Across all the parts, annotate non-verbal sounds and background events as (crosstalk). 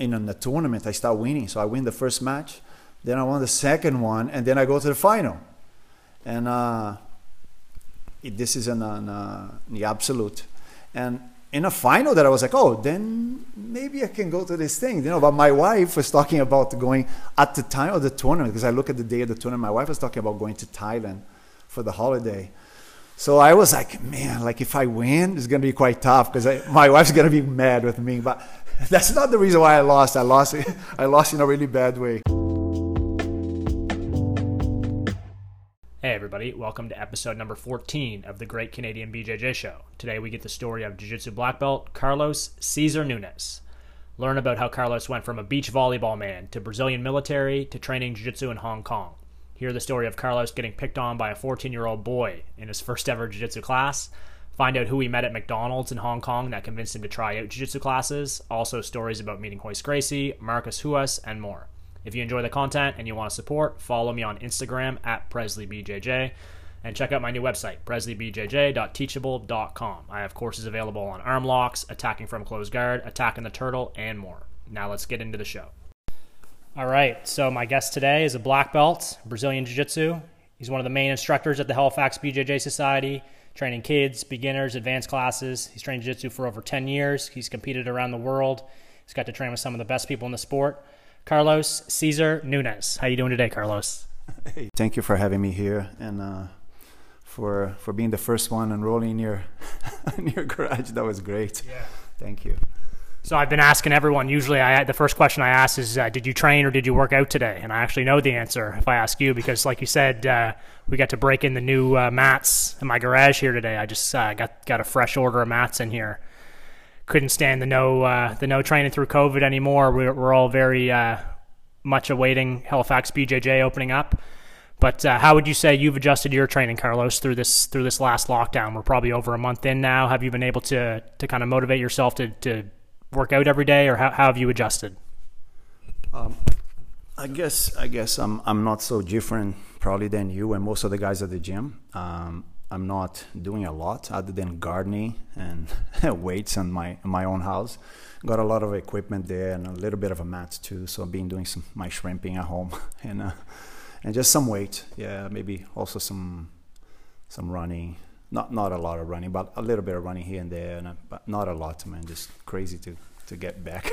in the tournament, I start winning. So I win the first match, then I won the second one, and then I go to the final. And uh, it, this is an, uh, the absolute. And in a final that I was like, oh, then maybe I can go to this thing, you know. But my wife was talking about going at the time of the tournament because I look at the day of the tournament. My wife was talking about going to Thailand for the holiday. So I was like, man, like if I win, it's gonna be quite tough because my wife's gonna be mad with me. But (laughs) that's not the reason why I lost. I lost. I lost in a really bad way. Hey, everybody, welcome to episode number 14 of the Great Canadian BJJ Show. Today we get the story of Jiu Jitsu black belt Carlos Cesar Nunes. Learn about how Carlos went from a beach volleyball man to Brazilian military to training Jiu Jitsu in Hong Kong. Hear the story of Carlos getting picked on by a 14 year old boy in his first ever Jiu Jitsu class. Find out who he met at McDonald's in Hong Kong that convinced him to try out Jiu Jitsu classes. Also, stories about meeting Royce Gracie, Marcus Ruas, and more. If you enjoy the content and you want to support, follow me on Instagram at PresleyBJJ and check out my new website, presleybjj.teachable.com. I have courses available on arm locks, attacking from closed guard, attacking the turtle, and more. Now let's get into the show. All right, so my guest today is a black belt, Brazilian Jiu Jitsu. He's one of the main instructors at the Halifax BJJ Society, training kids, beginners, advanced classes. He's trained Jiu Jitsu for over 10 years. He's competed around the world. He's got to train with some of the best people in the sport. Carlos Cesar Nunes. How are you doing today, Carlos? (laughs) Hey, thank you for having me here and uh, for for being the first one enrolling in your (laughs) in your garage. That was great. Yeah. Thank you. So I've been asking everyone. Usually, I the first question I ask is, uh, "Did you train or did you work out today?" And I actually know the answer if I ask you because, like you said, uh, we got to break in the new uh, mats in my garage here today. I just uh, got got a fresh order of mats in here couldn't stand the no uh, the no training through COVID anymore. We're, we're all very uh, much awaiting Halifax BJJ opening up. But how would you say you've adjusted your training, Carlos, through this through this last lockdown? We're probably over a month in now. Have you been able to to kind of motivate yourself to, to work out every day, or how, how have you adjusted? Um, I guess I guess I'm I'm not so different probably than you and most of the guys at the gym. Um, I'm not doing a lot other than gardening and (laughs) weights in my in my own house. Got a lot of equipment there and a little bit of a mat too. So I've been doing some my shrimping at home (laughs) and uh, and just some weight. Yeah, maybe also some some running. Not not a lot of running, but a little bit of running here and there, and uh, but not a lot, man. Just crazy to to get back.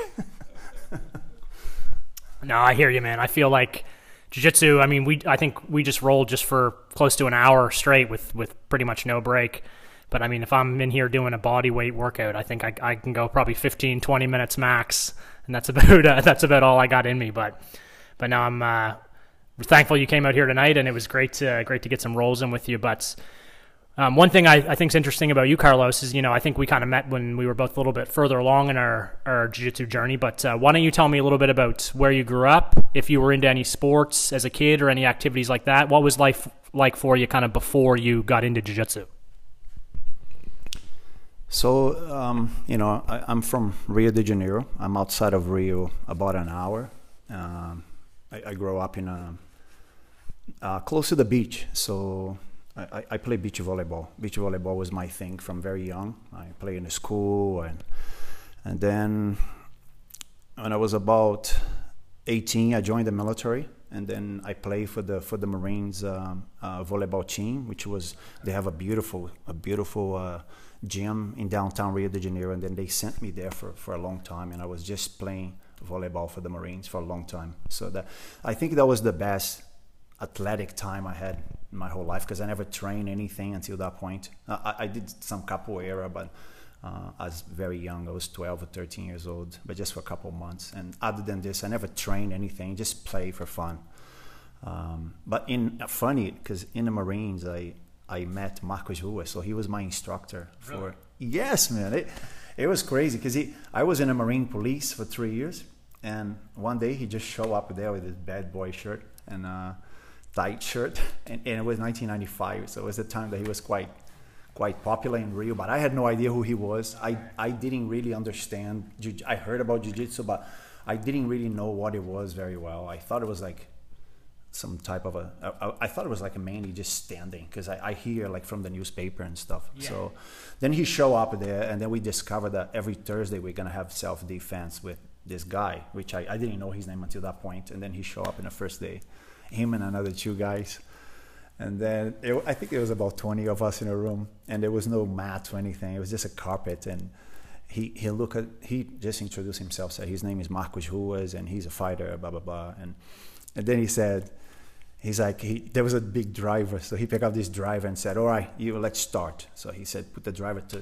(laughs) no, I hear you, man. I feel like jiu-jitsu i mean we i think we just rolled just for close to an hour straight with with pretty much no break but i mean if i'm in here doing a body weight workout i think i, I can go probably 15 20 minutes max and that's about uh, (laughs) that's about all i got in me but but now i'm uh, thankful you came out here tonight and it was great to great to get some rolls in with you but um, one thing I, I think is interesting about you, Carlos, is you know I think we kind of met when we were both a little bit further along in our our jiu-jitsu journey. But uh, why don't you tell me a little bit about where you grew up, if you were into any sports as a kid or any activities like that? What was life like for you, kind of before you got into jiu-jitsu? So um, you know I, am from Rio de Janeiro. I'm outside of Rio about an hour. Um, I, I grew up in a uh, close to the beach, so I, I play beach volleyball. Beach volleyball was my thing from very young. I played in the school, and and then when I was about 18, I joined the military, and then I played for the for the Marines um, uh, volleyball team, which was they have a beautiful a beautiful uh, gym in downtown Rio de Janeiro, and then they sent me there for for a long time, and I was just playing volleyball for the Marines for a long time. So that I think that was the best athletic time I had my whole life because I never trained anything until that point. I, I did some capoeira, but uh, I was very young. I was 12 or 13 years old, but just for a couple months. And other than this, I never trained anything, just play for fun. Um, but in uh, funny, because in the Marines, I I met Marcos Ruas, so he was my instructor for. Really? Yes, man. It, it was crazy because he I was in the Marine Police for three years, and one day he just showed up there with his bad boy shirt and. Uh, tight shirt, and, and, it was 1995, so it was the time that he was quite quite popular in Rio. But I had no idea who he was. I I didn't really understand. I heard about jiu-jitsu, but I didn't really know what it was very well. I thought it was like some type of a. I, I thought it was like a mainly just standing because I, I hear like from the newspaper and stuff. Yeah. So then he show up there, and then we discovered that every Thursday we're gonna have self defense with this guy, which I, I didn't know his name until that point, and then he show up in the first day, him and another two guys, and then it, I think it was about twenty of us in a room, and there was no mat or anything. It was just a carpet, and he he looked at he just introduced himself, said his name is Marcos Ruas, and he's a fighter, blah blah blah, and and then he said. He's like he. There was a big driver, so he picked up this driver and said, "All right, you let's start." So he said, "Put the driver to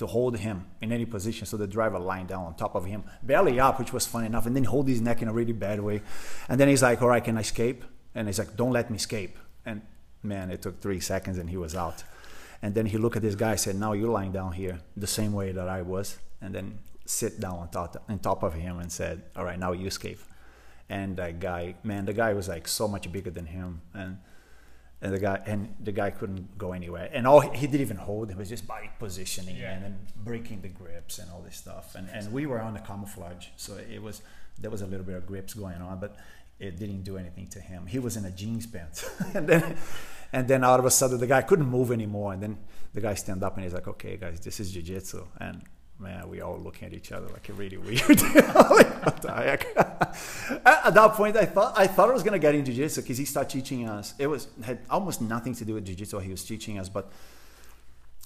to hold him in any position. So the driver lying down on top of him, belly up, which was fun enough, and then hold his neck in a really bad way. And then he's like, "All right, can I escape?" And he's like, "Don't let me escape." And man, it took three seconds, and he was out. And then he looked at this guy, said, "Now you're lying down here the same way that I was," and then sit down on top on top of him and said, "All right, now you escape." And that guy, man, the guy was like so much bigger than him, and and the guy and the guy couldn't go anywhere and all he, didn't even hold it was just body positioning Yeah. and then breaking the grips and all this stuff and and we were on the camouflage so it was there was a little bit of grips going on but it didn't do anything to him. He was in a jeans pants. (laughs) And then and then all of a sudden the guy couldn't move anymore. And then the guy stand up and he's like okay guys this is jiu-jitsu. And man we all looking at each other like a really weird (laughs) like, (laughs) at that point, I thought I thought I was gonna get into jiu-jitsu because he started teaching us. It was had almost nothing to do with jiu-jitsu. He was teaching us, but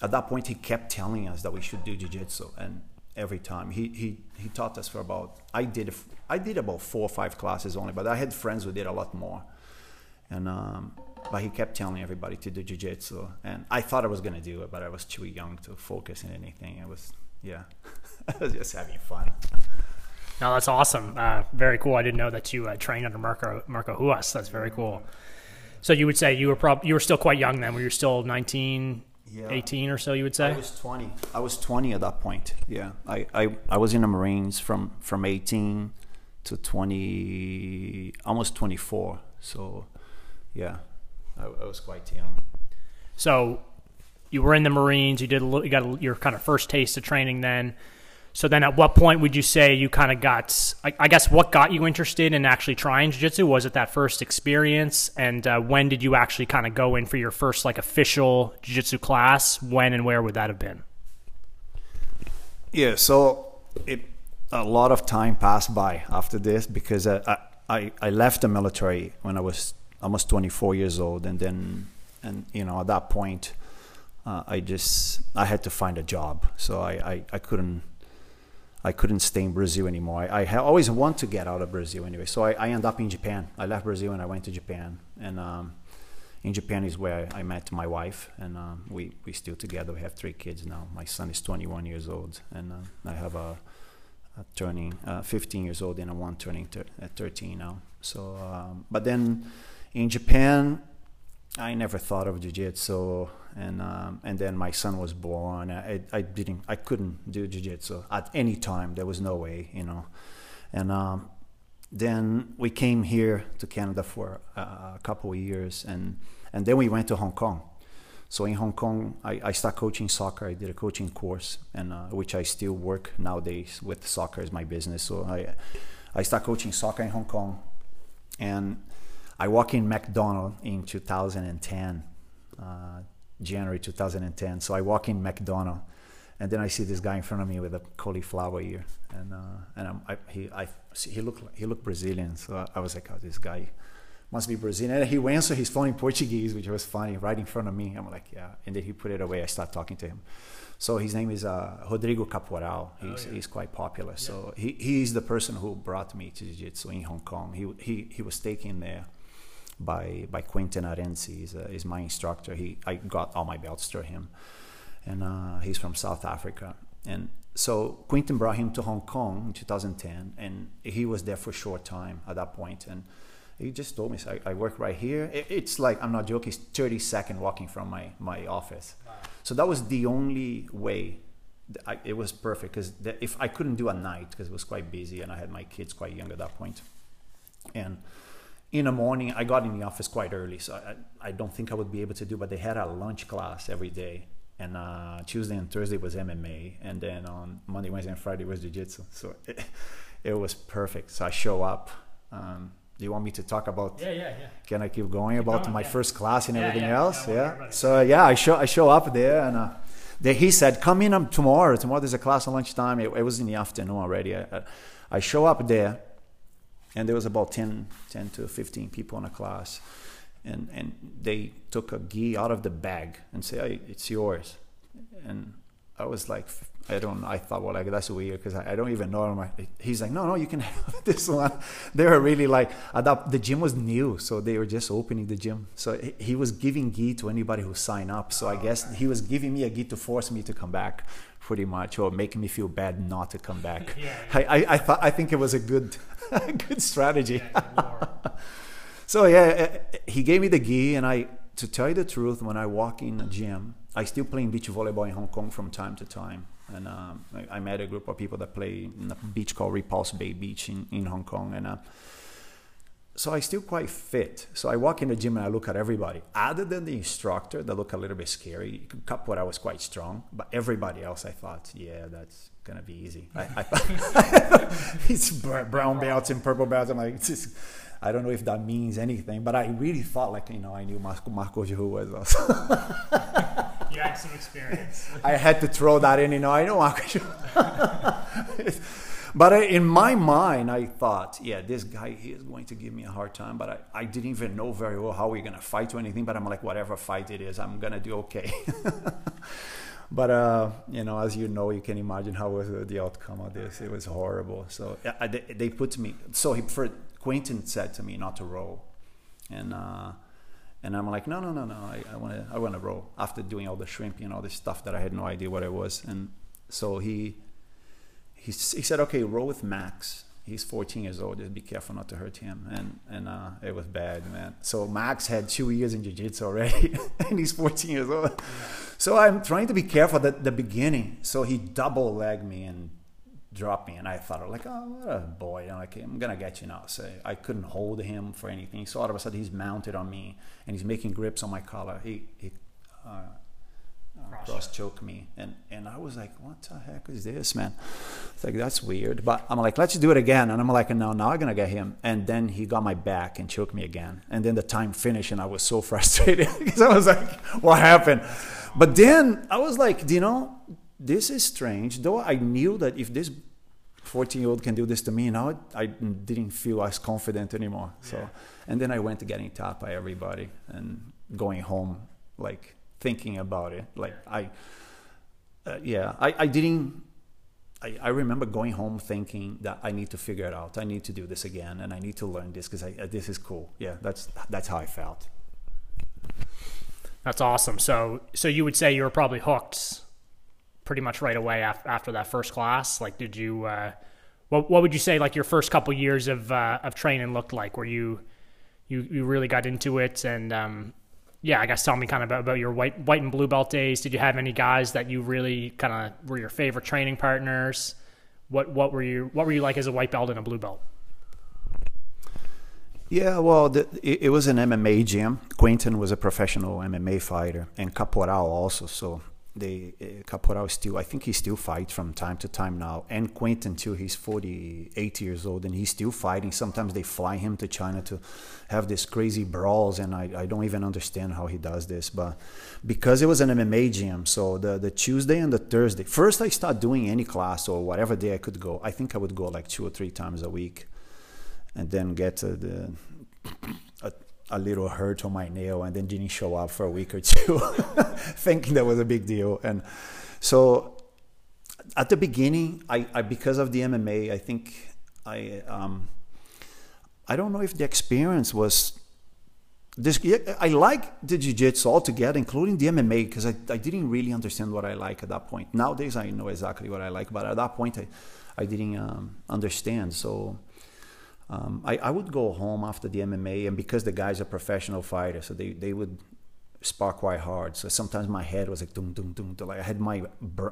at that point, he kept telling us that we should do jiu-jitsu, and every time he he he taught us for about I did I did about four or five classes only, but I had friends who did a lot more, and um, but he kept telling everybody to do jiu-jitsu, and I thought I was gonna do it, but I was too young to focus on anything. It was yeah, (laughs) I was just having fun. No, that's awesome. Uh, very cool. I didn't know that you uh, trained under Marco Marco Ruas. That's very cool. So you would say you were prob- you were still quite young then. Were you still 19, Yeah. 18 or so? You would say? I was 20. I was 20 at that point. Yeah. I, I, I was in the Marines from, from 18 to 20, almost 24. So, yeah, I, I was quite young. So you were in the Marines. You did a little, you got a, your kind of first taste of training then. So then, at what point would you say you kind of got? I, I guess what got you interested in actually trying jiu-jitsu? Was it that first experience? And uh, when did you actually kind of go in for your first like official jiu-jitsu class? When and where would that have been? Yeah, so it, a lot of time passed by after this because I, I, I left the military when I was almost 24 years old. And then, and you know, at that point, uh, I just, I had to find a job. So I, I, I couldn't, I couldn't stay in Brazil anymore. I, I always want to get out of Brazil anyway. So I, I ended up in Japan. I left Brazil and I went to Japan. And um, in Japan is where I met my wife, and um, we we still together. We have three kids now. My son is 21 years old, and uh, I have a, a turning uh, 15 years old and a one turning thir- at 13 now. So, um, but then in Japan, I never thought of jiu-jitsu and um, and then my son was born. I, I didn't I couldn't do jiu-jitsu at any time. There was no way you know. And um, then we came here to Canada for uh, a couple of years and and then we went to Hong Kong. So in Hong Kong I, I started coaching soccer. I did a coaching course and uh, which I still work nowadays with soccer as my business. So I I started coaching soccer in Hong Kong and I walk in McDonald in 2010, uh, January 2010. So I walk in McDonald, and then I see this guy in front of me with a cauliflower ear, and uh, and I'm, I, he I he looked he looked Brazilian. So I, was like, oh, this guy must be Brazilian. And he answered his phone in Portuguese, which was funny, right in front of me. I'm like, yeah. And then he put it away. I start talking to him. So his name is uh, Rodrigo Caporal. He's, Oh, yeah. he's quite popular. So he, he's the person who brought me to jiu-jitsu in Hong Kong. He, he, he was taken there by by Quinton Arendse. He's, uh, he's my instructor. He I got all my belts through him, and uh, he's from South Africa. And so Quentin brought him to Hong Kong in 2010, and he was there for a short time at that point. And he just told me, so I, I work right here. It, it's like I'm not joking. It's 30 second walking from my my office. So that was the only way. I, it was perfect because if I couldn't do a night because it was quite busy and I had my kids quite young at that point, and in the morning i got in the office quite early so i, I don't think i would be able to do but they had a lunch class every day and uh, tuesday and thursday was mma and then on monday wednesday and friday was jiu-jitsu. So it, (laughs) it was perfect. So i show up um, do you want me to talk about Yeah, yeah, yeah. can i keep going about going, my yeah. first class and Yeah, everything yeah, else? Yeah so yeah i show i show up there and uh, they, he said come in um, tomorrow. Tomorrow there's a class at lunchtime. It, it was in the afternoon already. I, I, I show up there, and there was about 10, 10 to 15 people in a class. And, and they took a gi out of the bag and say, hey, it's yours. And I was like, I don't. I thought, well, like, that's weird because I, I, don't even know him. He's like, no, no, you can have (laughs) this one. They were really like, uh, adopt, the gym was new, so they were just opening the gym. So he, was giving gi to anybody who signed up. So I guess he was giving me a gi to force me to come back, pretty much, or making me feel bad not to come back. (laughs) yeah, yeah. I, I, I, thought, I think it was a good, (laughs) good strategy. Yeah, (laughs) so yeah, he gave me the gi, and I, to tell you the truth, when I walk in the gym, I still play beach volleyball in Hong Kong from time to time and um, I, I, met a group of people that play in a beach called Repulse Bay Beach in, in Hong Kong, and uh, so I still quite fit. So I walk in the gym and I look at everybody, other than the instructor that look a little bit scary. I was quite strong, but everybody else, I thought, yeah, that's gonna be easy. I, I (laughs) it's brown belts and purple belts. I'm like, just, I don't know if that means anything, but I really thought like you know I knew Marco Marco who was also. (laughs) you had some experience. I had to throw that in, you know. I know. (laughs) but in my mind, I thought, yeah, this guy he is going to give me a hard time. But I, I didn't even know very well how we're gonna fight or anything. But I'm like, whatever fight it is, I'm gonna do okay. (laughs) but uh, you know, as you know, you can imagine how was the outcome of this. It was horrible. So uh, they, they put me. So he, for, Quinton said to me not to roll, and. Uh, and I'm like, no, no, no, no. I want to, I want to roll. After doing all the shrimping and all this stuff that I had no idea what it was, and so he, he, he said, okay, roll with Max. He's 14 years old. Just be careful not to hurt him. And and uh, it was bad, man. So Max had two years in jiu-jitsu already, (laughs) and he's 14 years old. So I'm trying to be careful at the beginning. So he double legged me and dropped me, and I thought like, oh, what a boy! I'm like, I'm gonna get you now. So I couldn't hold him for anything. So all of a sudden, he's mounted on me, and he's making grips on my collar. He he uh, uh, cross choke me, and and I was like, what the heck is this, man? It's like that's weird. But I'm like, let's do it again, and I'm like, no, now I'm gonna get him. And then he got my back and choked me again. And then the time finished, and I was so (laughs) frustrated (laughs) because I was like, what happened? But then I was like, do you know? this is strange. Though I knew that if this 14 year old can do this to me, now I didn't feel as confident anymore. So, yeah. and then I went to getting taught by everybody and going home, like thinking about it. Like I, uh, yeah, I, I didn't. I, I remember going home thinking that I need to figure it out. I need to do this again, and I need to learn this because uh, this is cool. Yeah, that's that's how I felt. That's awesome. So, so you would say you were probably hooked pretty much right away af- after that first class? Like, did you? Uh, what What would you say like your first couple years of uh, of training looked like? Where you you you really got into it and um, yeah, I guess tell me kind of about, about, your white white and blue belt days. Did you have any guys that you really kind of were your favorite training partners? What what were you what were you like as a white belt and a blue belt? Yeah, well, the, it, it, was an MMA gym. Quinton was a professional MMA fighter, and Caporal also. So they uh, Caporal still I think he still fights from time to time now and Quinton too he's 48 years old and he's still fighting. Sometimes they fly him to China to have these crazy brawls and I, I don't even understand how he does this but because it was an MMA gym so the, the Tuesday and the Thursday first I start doing any class or whatever day I could go I think I would go like two or three times a week and then get the a little hurt on my nail and then didn't show up for a week or two, (laughs) thinking that was a big deal. And so at the beginning, I, I because of the MMA, I think I um, I don't know if the experience was this. I like the jiu-jitsu altogether, including the MMA, because I, I didn't really understand what I like at that point. Nowadays, I know exactly what I like, but at that point, I I didn't um, understand. So um, I, I would go home after the MMA, and because the guy's are professional fighters, so they, they would spar quite hard. So sometimes my head was like dum dum dum. Like I had my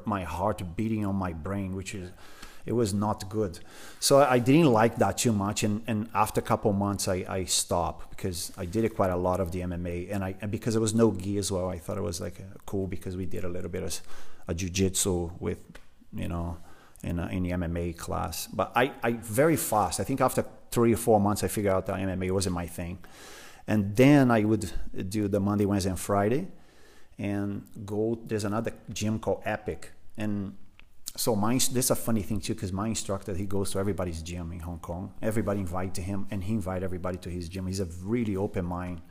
my heart beating on my brain, which is it was not good. So I didn't like that too much. And, and after a couple months, I, I stopped because I did quite a lot of the MMA, and I and because there was no gi as well, I thought it was like cool because we did a little bit of a jujitsu with you know in a, in the MMA class. But I, I very fast. I think after three or four months, I figured out that MMA wasn't my thing. And then I would do the Monday, Wednesday, and Friday, and go. There's another gym called Epic, and so my this is a funny thing too because my instructor he goes to everybody's gym in Hong Kong. Everybody invite to him, and he invite everybody to his gym. He's a really open mind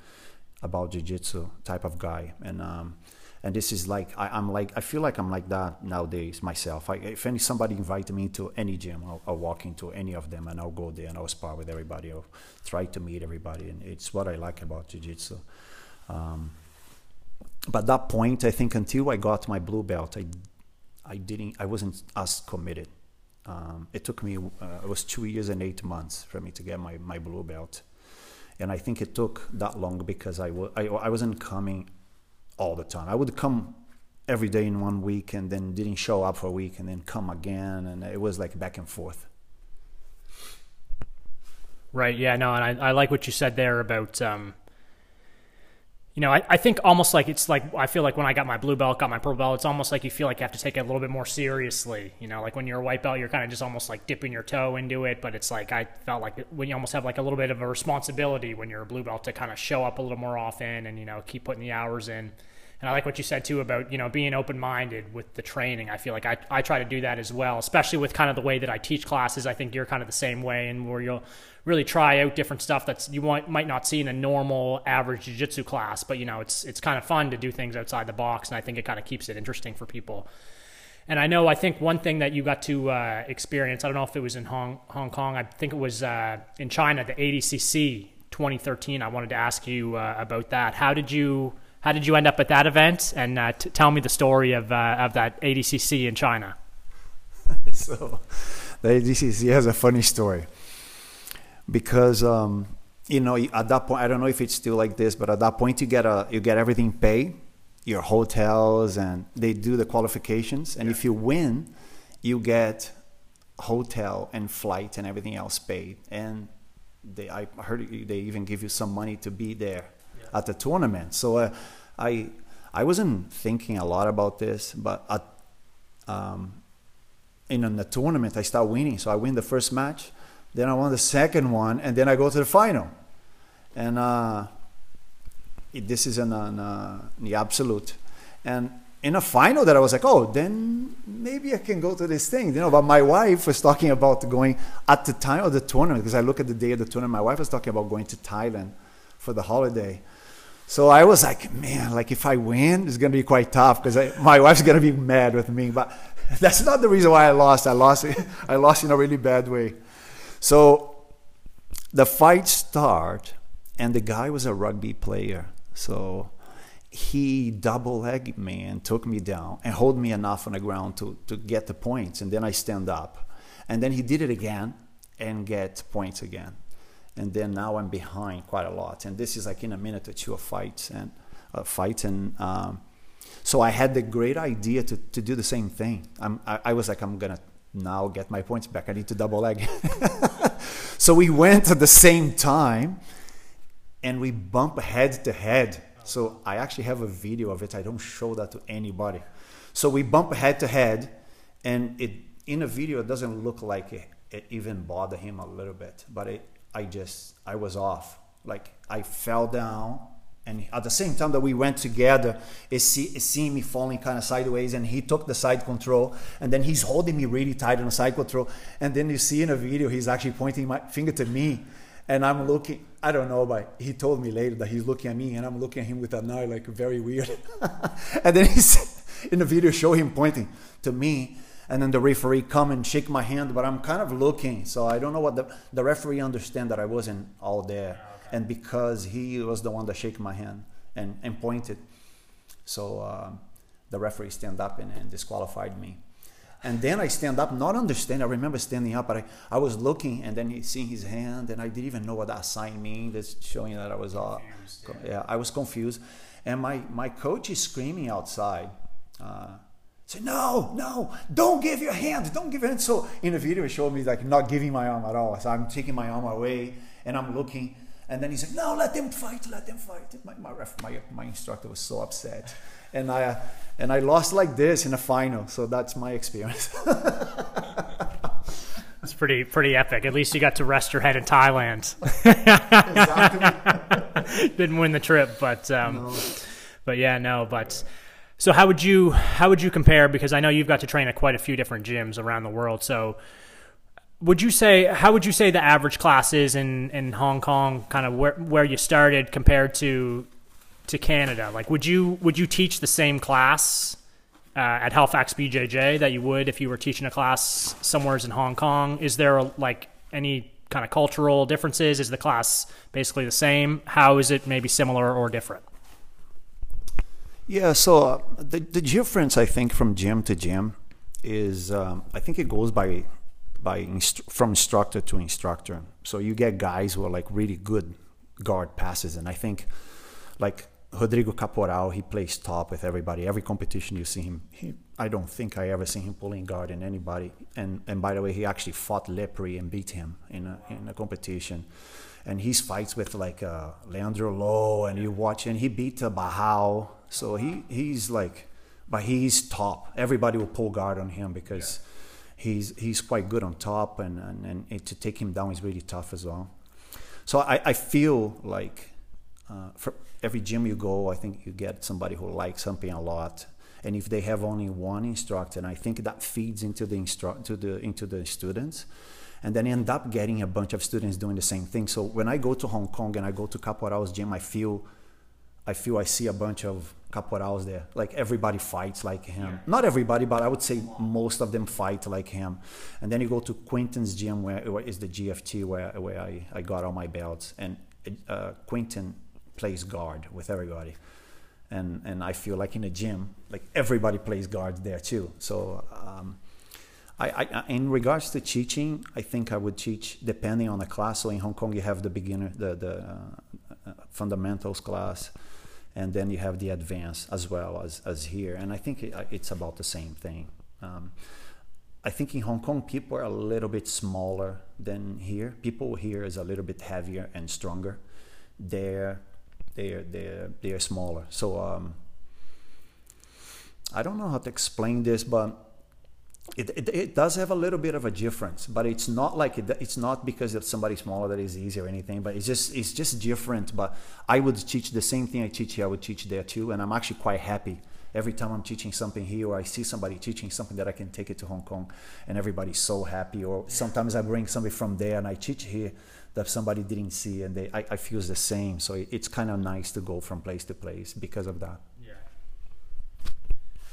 about jiu-jitsu type of guy, and um, and this is like I, am like I feel like I'm like that nowadays myself. I, if any somebody invite me to any gym, I'll, I'll, walk into any of them and I'll go there and I'll spar with everybody. I'll try to meet everybody, and it's what I like about jiu-jitsu. Um, but that point, I think until I got my blue belt, I I didn't I wasn't as committed. Um, it took me uh, it was two years and eight months for me to get my, my blue belt, and I think it took that long because I, w- I, I wasn't coming all the time. I would come every day in one week and then didn't show up for a week and then come again, and it was like back and forth. Right. Yeah. No. And I, I like what you said there about um, you know, I, I think almost like it's like I feel like when I got my blue belt, got my purple belt, it's almost like you feel like you have to take it a little bit more seriously. You know, like when you're a white belt, you're kind of just almost like dipping your toe into it. But it's like I felt like when you almost have like a little bit of a responsibility when you're a blue belt to kind of show up a little more often and you know keep putting the hours in. And I like what you said too about you know being open minded with the training. I feel like I I try to do that as well, especially with kind of the way that I teach classes. I think you're kind of the same way, and where you'll really try out different stuff that's you might not see in a normal average jiu-jitsu class but you know it's it's kind of fun to do things outside the box and i think it kind of keeps it interesting for people and i know i think one thing that you got to uh, experience i don't know if it was in hong, hong kong i think it was uh, in china the adcc 2013 i wanted to ask you uh, about that how did you how did you end up at that event? And uh, t- tell me the story of, uh, of that adcc in china. (laughs) So the adcc has a funny story. Because um, you know at that point I don't know if it's still like this, but at that point you get a you get everything paid, your hotels and they do the qualifications, and yeah. if you win, you get hotel and flight and everything else paid, and they I heard they even give you some money to be there. At the tournament. So uh, I I wasn't thinking a lot about this, but at um, in the tournament I start winning, so I win the first match then I won the second one, and then I go to the final. And uh, it, this is an, uh, the absolute. And in a final that I was like, oh, then maybe I can go to this thing. You know, but my wife was talking about going at the time of the tournament, because I look at the day of the tournament, my wife was talking about going to Thailand for the holiday. So I was like, man, like if I win, it's gonna be quite tough because my wife's gonna be mad with me. But (laughs) that's not the reason why I lost. I lost, (laughs) I lost in a really bad way. So the fight start, and the guy was a rugby player. So he double legged me and took me down and hold me enough on the ground to, to get the points. And then I stand up. And then he did it again and get points again. And then now I'm behind quite a lot. And this is like in a minute or two of fights and uh, fight. And um, so I had the great idea to, to do the same thing. I'm, I, I was like, I'm to now get my points back. I need to double leg. (laughs) so we went at the same time and we bump head to head. So I actually have a video of it. I don't show that to anybody. So we bump head to head and it in a video it doesn't look like it, it even bothered him a little bit, but it I just I was off. Like I fell down and at the same time that we went together, it, see, it seeing me falling kind of sideways, and he took the side control, and then he's holding me really tight on the side control, and then you see in a video he's actually pointing my finger to me, and I'm looking. I don't know, but he told me later that he's looking at me, and I'm looking at him with an eye like very weird. (laughs) and then he's in the video show him pointing to me, and then the referee come and shake my hand, but I'm kind of looking, so I don't know what the the referee understand that I wasn't all there and because he was the one that shake my hand and, and pointed. So uh, the referee stand up and, and, disqualified me. And then I stand up, not understand. I remember standing up, but I, I was looking and then he seeing his hand, and I didn't even know what that sign means. That's showing that I was uh, yeah, I was confused. And my, my coach is screaming outside. Uh, say no, no, don't give your hand, don't give your hand. So in the video, it showed me like not giving my arm at all. So I'm taking my arm away and I'm looking and then he said, "No, let them fight, let them fight." My my, ref, my, my instructor was so upset, and I uh, and I lost like this in a final. So that's my experience. (laughs) That's pretty pretty epic. At least you got to rest your head in Thailand. (laughs) Didn't win the trip, but um, no. but yeah, no, but So how would you how would you compare? Because I know you've got to train at quite a few different gyms around the world. So would you say how would you say the average class is in, in Hong Kong, kind of where where you started compared to to Canada? Like, would you would you teach the same class uh, at Halifax BJJ that you would if you were teaching a class somewhere in Hong Kong? Is there like any kind of cultural differences? Is the class basically the same? How is it maybe similar or different? Yeah, so uh, the, the difference I think from gym to gym is um, I think it goes by by inst- from instructor to instructor. So you get guys who are like really good guard passes, and I think like Rodrigo Caporal, he plays top with everybody. Every competition you see him, he, I don't think I ever seen him pulling guard in anybody. And and by the way, he actually fought Lepri and beat him in a in a competition. And he's fights with like uh, Leandro Lo, and you watch, and he beat uh, Barral so he he's like, but he's top. Everybody will pull guard on him because yeah. he's he's quite good on top, and, and and to take him down is really tough as well. So I I feel like uh, for every gym you go, I think you get somebody who likes something a lot. And if they have only one instructor, and I think that feeds into the instru- to the into the students, and then end up getting a bunch of students doing the same thing. So when I go to Hong Kong and I go to Caporal's gym, I feel I feel I see a bunch of caporals there. Like everybody fights like him. Yeah. Not everybody, but I would say most of them fight like him. And then you go to Quinton's gym, where, where is the GFT, where where I, I got all my belts. And uh, Quinton plays guard with everybody. And and I feel like in a gym, like everybody plays guard there too. So. Um, I, I, in regards to teaching, I think I would teach depending on the class. So in Hong Kong, you have the beginner, the the uh, fundamentals class and then you have the advance as well as, as here. And I think it, it's about the same thing. Um, I think in Hong Kong, people are a little bit smaller than here. People here is a little bit heavier and stronger. They're they're they're they're smaller. So um, I don't know how to explain this, but it, it, it, does have a little bit of a difference, but it's not like it, it's not because it's somebody smaller that is easy or anything. But it's just it's just different. But I would teach the same thing I teach here. I would teach there too, and I'm actually quite happy every time I'm teaching something here or I see somebody teaching something that I can take it to Hong Kong, and everybody's so happy. Or sometimes I bring somebody from there and I teach here that somebody didn't see, and they I, I feel the same. So it's kind of nice to go from place to place because of that.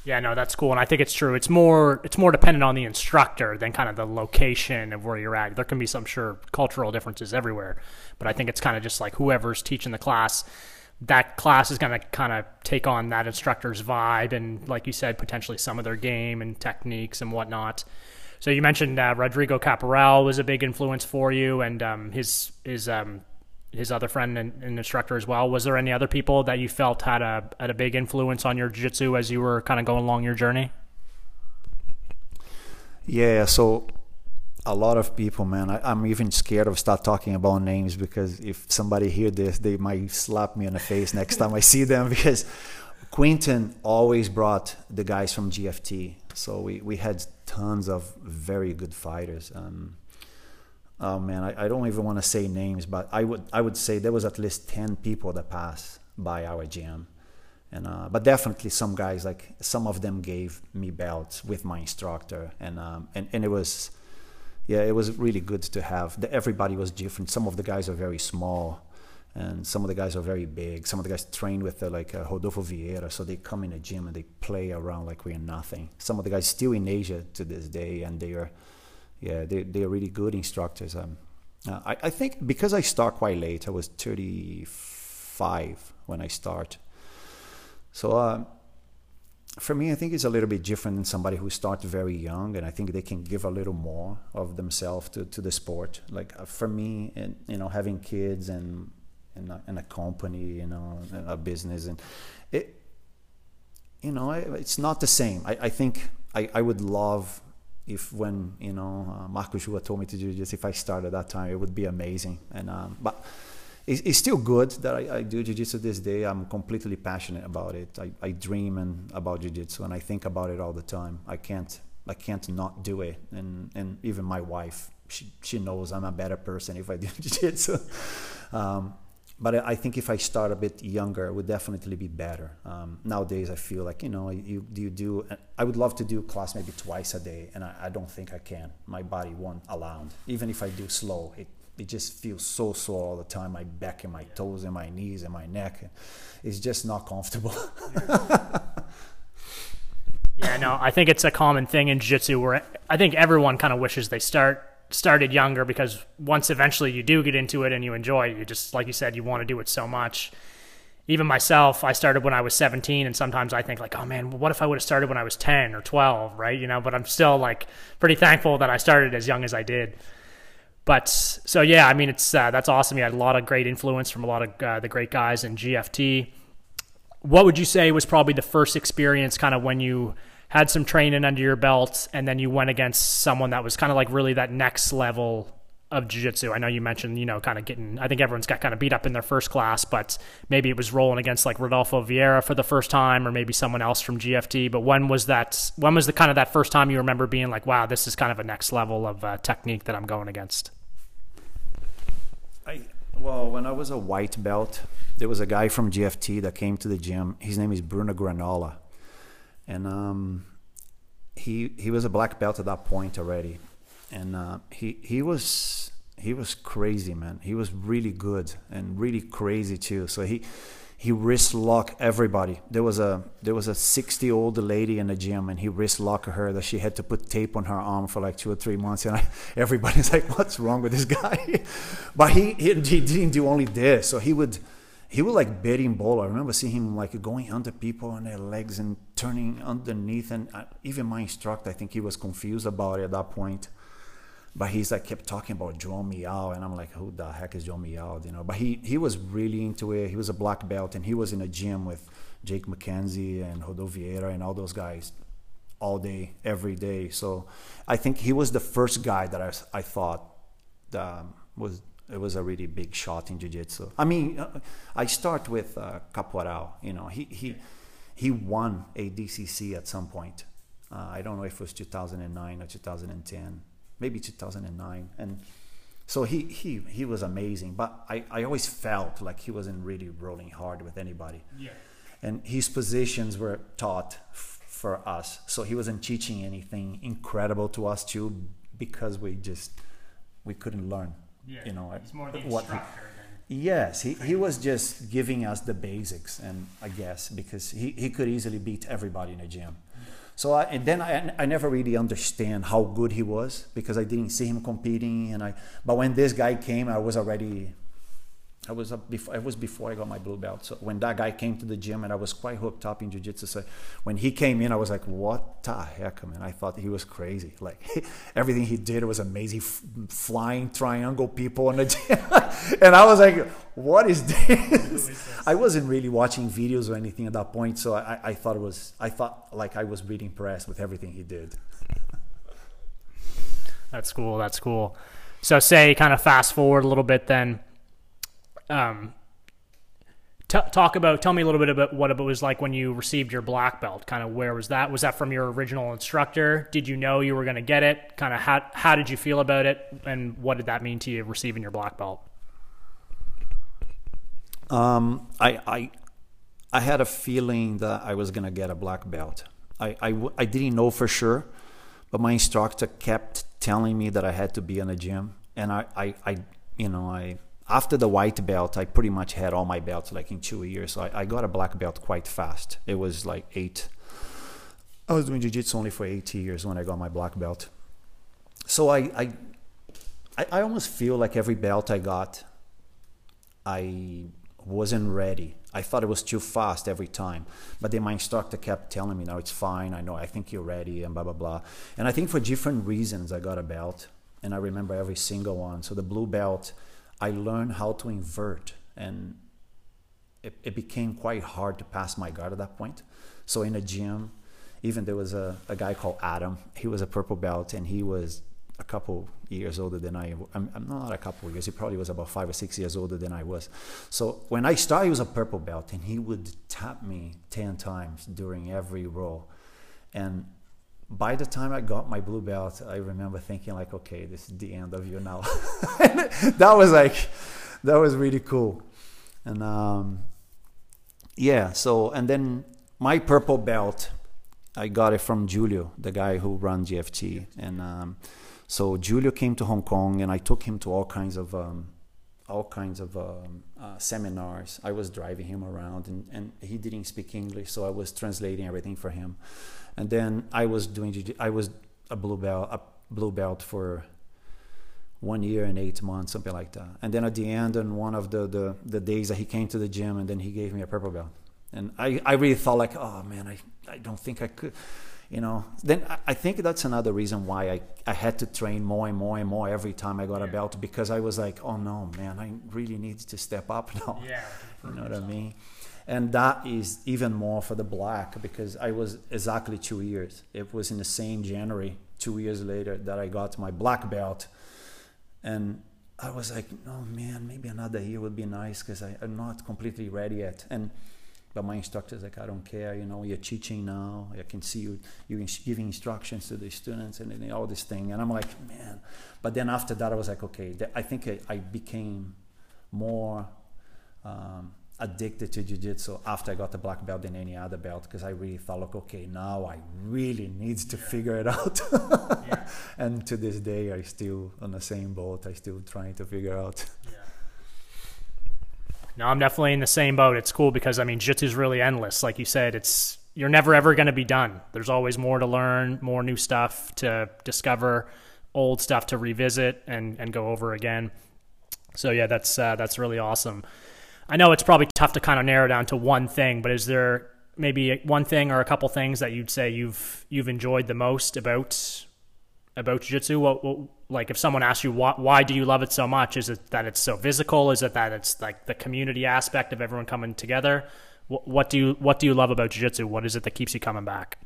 Yeah, no, that's cool, and I think it's true. It's more it's more dependent on the instructor than kind of the location of where you're at. There can be some sure cultural differences everywhere, but I think it's kind of just like whoever's teaching the class. That class is going to kind of take on that instructor's vibe, and like you said, potentially some of their game and techniques and whatnot. So you mentioned uh, Rodrigo Caporal was a big influence for you, and um, his his um, his other friend and, and, instructor as well. Was there any other people that you felt had a had a big influence on your jiu-jitsu as you were kind of going along your journey? Yeah, so a lot of people, man. I, am even scared of start talking about names because if somebody hear this, they might slap me in the face next time I see them (laughs) because Quinton always brought the guys from GFT. So we, we had tons of very good fighters. Um, oh man, I, I don't even want to say names, but I would I would say there was at least ten people that passed by our gym, and uh, but definitely some guys like some of them gave me belts with my instructor, and um, and and it was yeah it was really good to have. The, everybody was different. Some of the guys are very small. And some of the guys are very big. Some of the guys train with uh, like uh, Rodolfo Vieira, so they come in the gym and they play around like we're nothing. Some of the guys still in Asia to this day, and they are yeah, they they're really good instructors. Um, uh, I I think because I start quite late, I was 35 when I start. So uh, for me, I think it's a little bit different than somebody who starts very young, and I think they can give a little more of themselves to, to the sport. Like uh, for me, and you know, having kids and and a, and a company, you know, a business, and it, you know, it's not the same. I, I think I, I would love if when you know uh, Marco Jua told me to do this, if I started that time, it would be amazing. And um, but it's, it's, still good that I, I do jiu-jitsu this day. I'm completely passionate about it. I, I dream and about jiu-jitsu, and I think about it all the time. I can't I can't not do it. And and even my wife, she she knows I'm a better person if I do (laughs) jiu-jitsu. Um, but I think if I start a bit younger, it would definitely be better. Um, nowadays, I feel like you know, you you do. I would love to do class maybe twice a day, and I, I don't think I can. My body won't allow. Even if I do slow, it it just feels so sore all the time. My back and my toes and my knees and my neck, it's just not comfortable. (laughs) yeah, no, I think it's a common thing in jiu-jitsu where I think everyone kind of wishes they start started younger because once eventually you do get into it and you enjoy it, you just like you said, you want to do it so much. Even myself, I started when I was 17, and sometimes I think like, oh man, what if I would have started when I was 10 or 12, right? You know, but I'm still like pretty thankful that I started as young as I did. But so yeah, I mean, it's uh, that's awesome. You had a lot of great influence from a lot of uh, the great guys in GFT. What would you say was probably the first experience, kind of when you had some training under your belt, and then you went against someone that was kind of like really that next level of jiu-jitsu. I know you mentioned, you know, kind of getting I think everyone's got kind of beat up in their first class, but maybe it was rolling against like Rodolfo Vieira for the first time or maybe someone else from GFT, but when was that when was the kind of that first time you remember being like, wow, this is kind of a next level of uh, technique that I'm going against? I well, when I was a white belt, there was a guy from GFT that came to the gym. His name is Bruno Granola and um, he he was a black belt at that point already, and uh, he he was he was crazy, man. He was really good and really crazy too. So he he wrist lock everybody. There was a there was a 60 old lady in the gym, and he wrist locked her that she had to put tape on her arm for like two or three months. And I, (laughs) everybody's (laughs) like, "What's wrong with this guy?" (laughs) but he, he he didn't do only this. So he would he would like berimbolo. I remember seeing him like going under people on their legs and turning underneath. And uh, even my instructor, I think he was confused about it at that point. But he's like kept talking about João Miyao, and I'm like, who the heck is João Miyao? You know. But he he was really into it. He was a black belt, and he was in a gym with Jake McKenzie and Rodolfo Vieira and all those guys all day, every day. So I think he was the first guy that I I thought um, was it was a really big shot in jiu-jitsu. I mean, uh, I start with uh, Caporal. You know, he he he won ADCC at some point. Uh, I don't know if it was 2009 or 2010, maybe 2009, and so he he he was amazing. But I I always felt like he wasn't really rolling hard with anybody. Yeah. And his positions were taught f- for us, so he wasn't teaching anything incredible to us too, because we just we couldn't learn yeah. You know, more the what instructor. He, yes, he, he was just giving us the basics, and I guess because he, he could easily beat everybody in the gym. So I, and then I, I never really understand how good he was because I didn't see him competing, and I. But when this guy came, I was already I was up before. It was before I got my blue belt. So when that guy came to the gym, and I was quite hooked up in jiu-jitsu. So when he came in, I was like, "What the heck, man!" I thought he was crazy. Like (laughs) everything he did was amazing. F- flying triangle people in the gym, (laughs) and I was like, "What is this?" I wasn't really watching videos or anything at that point, so I, I thought it was. I thought like I was really impressed with everything he did. That's cool. That's cool. So say, kind of fast forward a little bit, then um, t- talk about, tell me a little bit about what it was like when you received your black belt. Kind of where was that? Was that from your original instructor? Did you know you were going to get it? Kind of how how did you feel about it, and what did that mean to you receiving your black belt? Um, I I I had a feeling that I was gonna get a black belt. I, I, I didn't know for sure, but my instructor kept telling me that I had to be in a gym, and I, I, I you know I after the white belt, I pretty much had all my belts like in two years. So I, I got a black belt quite fast. It was like eight. I was doing jiu-jitsu only for eight years when I got my black belt. So I, I, I almost feel like every belt I got, I wasn't ready. I thought it was too fast every time. But then my instructor kept telling me, no, it's fine. I know, I think you're ready and blah, blah, blah. And I think for different reasons, I got a belt. And I remember every single one. So the blue belt, I learned how to invert, and it, it became quite hard to pass my guard at that point. So in a gym, even there was a, a guy called Adam. He was a purple belt, and he was a couple years older than I. I'm, I'm not a couple years. He probably was about five or six years older than I was. So when I started, he was a purple belt, and he would tap me ten times during every roll, and by the time I got my blue belt, I remember thinking like, okay, this is the end of you now. (laughs) that was like, that was really cool. and um, yeah. So and then my purple belt, I got it from Julio, the guy who runs GFT, and um, so Julio came to Hong Kong, and I took him to all kinds of um, all kinds of um, uh, seminars. I was driving him around, and, and he didn't speak English, so I was translating everything for him. And then I was doing I was a blue belt a blue belt for one year and eight months, something like that. And then at the end, on one of the, the, the days that he came to the gym, and then he gave me a purple belt. And I, I really thought like, oh man, I, I don't think I could, you know. Then I, I think that's another reason why I, I had to train more and more and more every time I got a belt because I was like, oh no, man, I really need to step up (laughs) now. Yeah. You know what I mean? And that is even more for the black because I was exactly two years. It was in the same January, two years later, that I got my black belt and I was like, oh man, maybe another year would be nice because I'm not completely ready yet. And but my instructor's like, I don't care, you know, you're teaching now. I can see you you giving instructions to the students and, and all this thing. And I'm like, man. But then after that, I was like, okay, I think I, I became more um, addicted to jiu-jitsu after I got the black belt than any other belt because I really thought like okay now I really need to yeah. figure it out. (laughs) Yeah. and to this day I still on the same boat. I still trying to figure out. Yeah. no I'm definitely in the same boat. It's cool because I mean jiu-jitsu is really endless. Like you said it's you're never ever going to be done. There's always more to learn more new stuff to discover old stuff to revisit and and go over again. So yeah that's uh, that's really awesome I know it's probably tough to kind of narrow down to one thing, but is there maybe one thing or a couple things that you'd say you've you've enjoyed the most about about jiu-jitsu? What, what, like if someone asks you why, why do you love it so much? Is it that it's so physical? Is it that it's like the community aspect of everyone coming together? What, what do you what do you love about jiu-jitsu? What is it that keeps you coming back?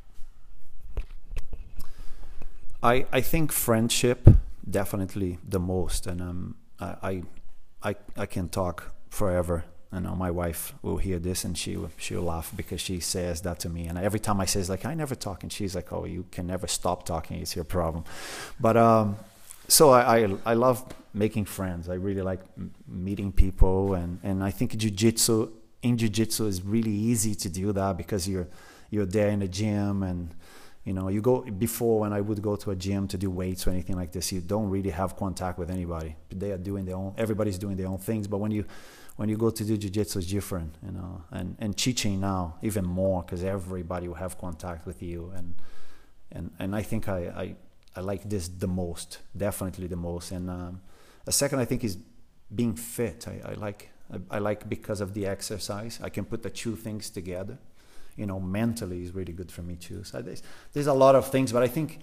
I i think friendship definitely the most and um i i i, I can talk forever I know my wife will hear this and she will, she'll laugh because she says that to me. And every time I say, it's like, I never talk. And she's like, oh, you can never stop talking. It's your problem. But um, so I, I, I, love making friends. I really like meeting people. And, and I think jiu-jitsu, in jiu-jitsu is really easy to do that because you're, you're there in the gym and, you know, you go before when I would go to a gym to do weights or anything like this, you don't really have contact with anybody. They are doing their own, everybody's doing their own things. But when you, when you go to do jiu-jitsu it's different you know and and teaching now even more because everybody will have contact with you and and and i think i i, I like this the most definitely the most. And um, a second i think is being fit. I, I like I, I like because of the exercise. I can put the two things together. You know mentally is really good for me too. So there's, there's a lot of things but i think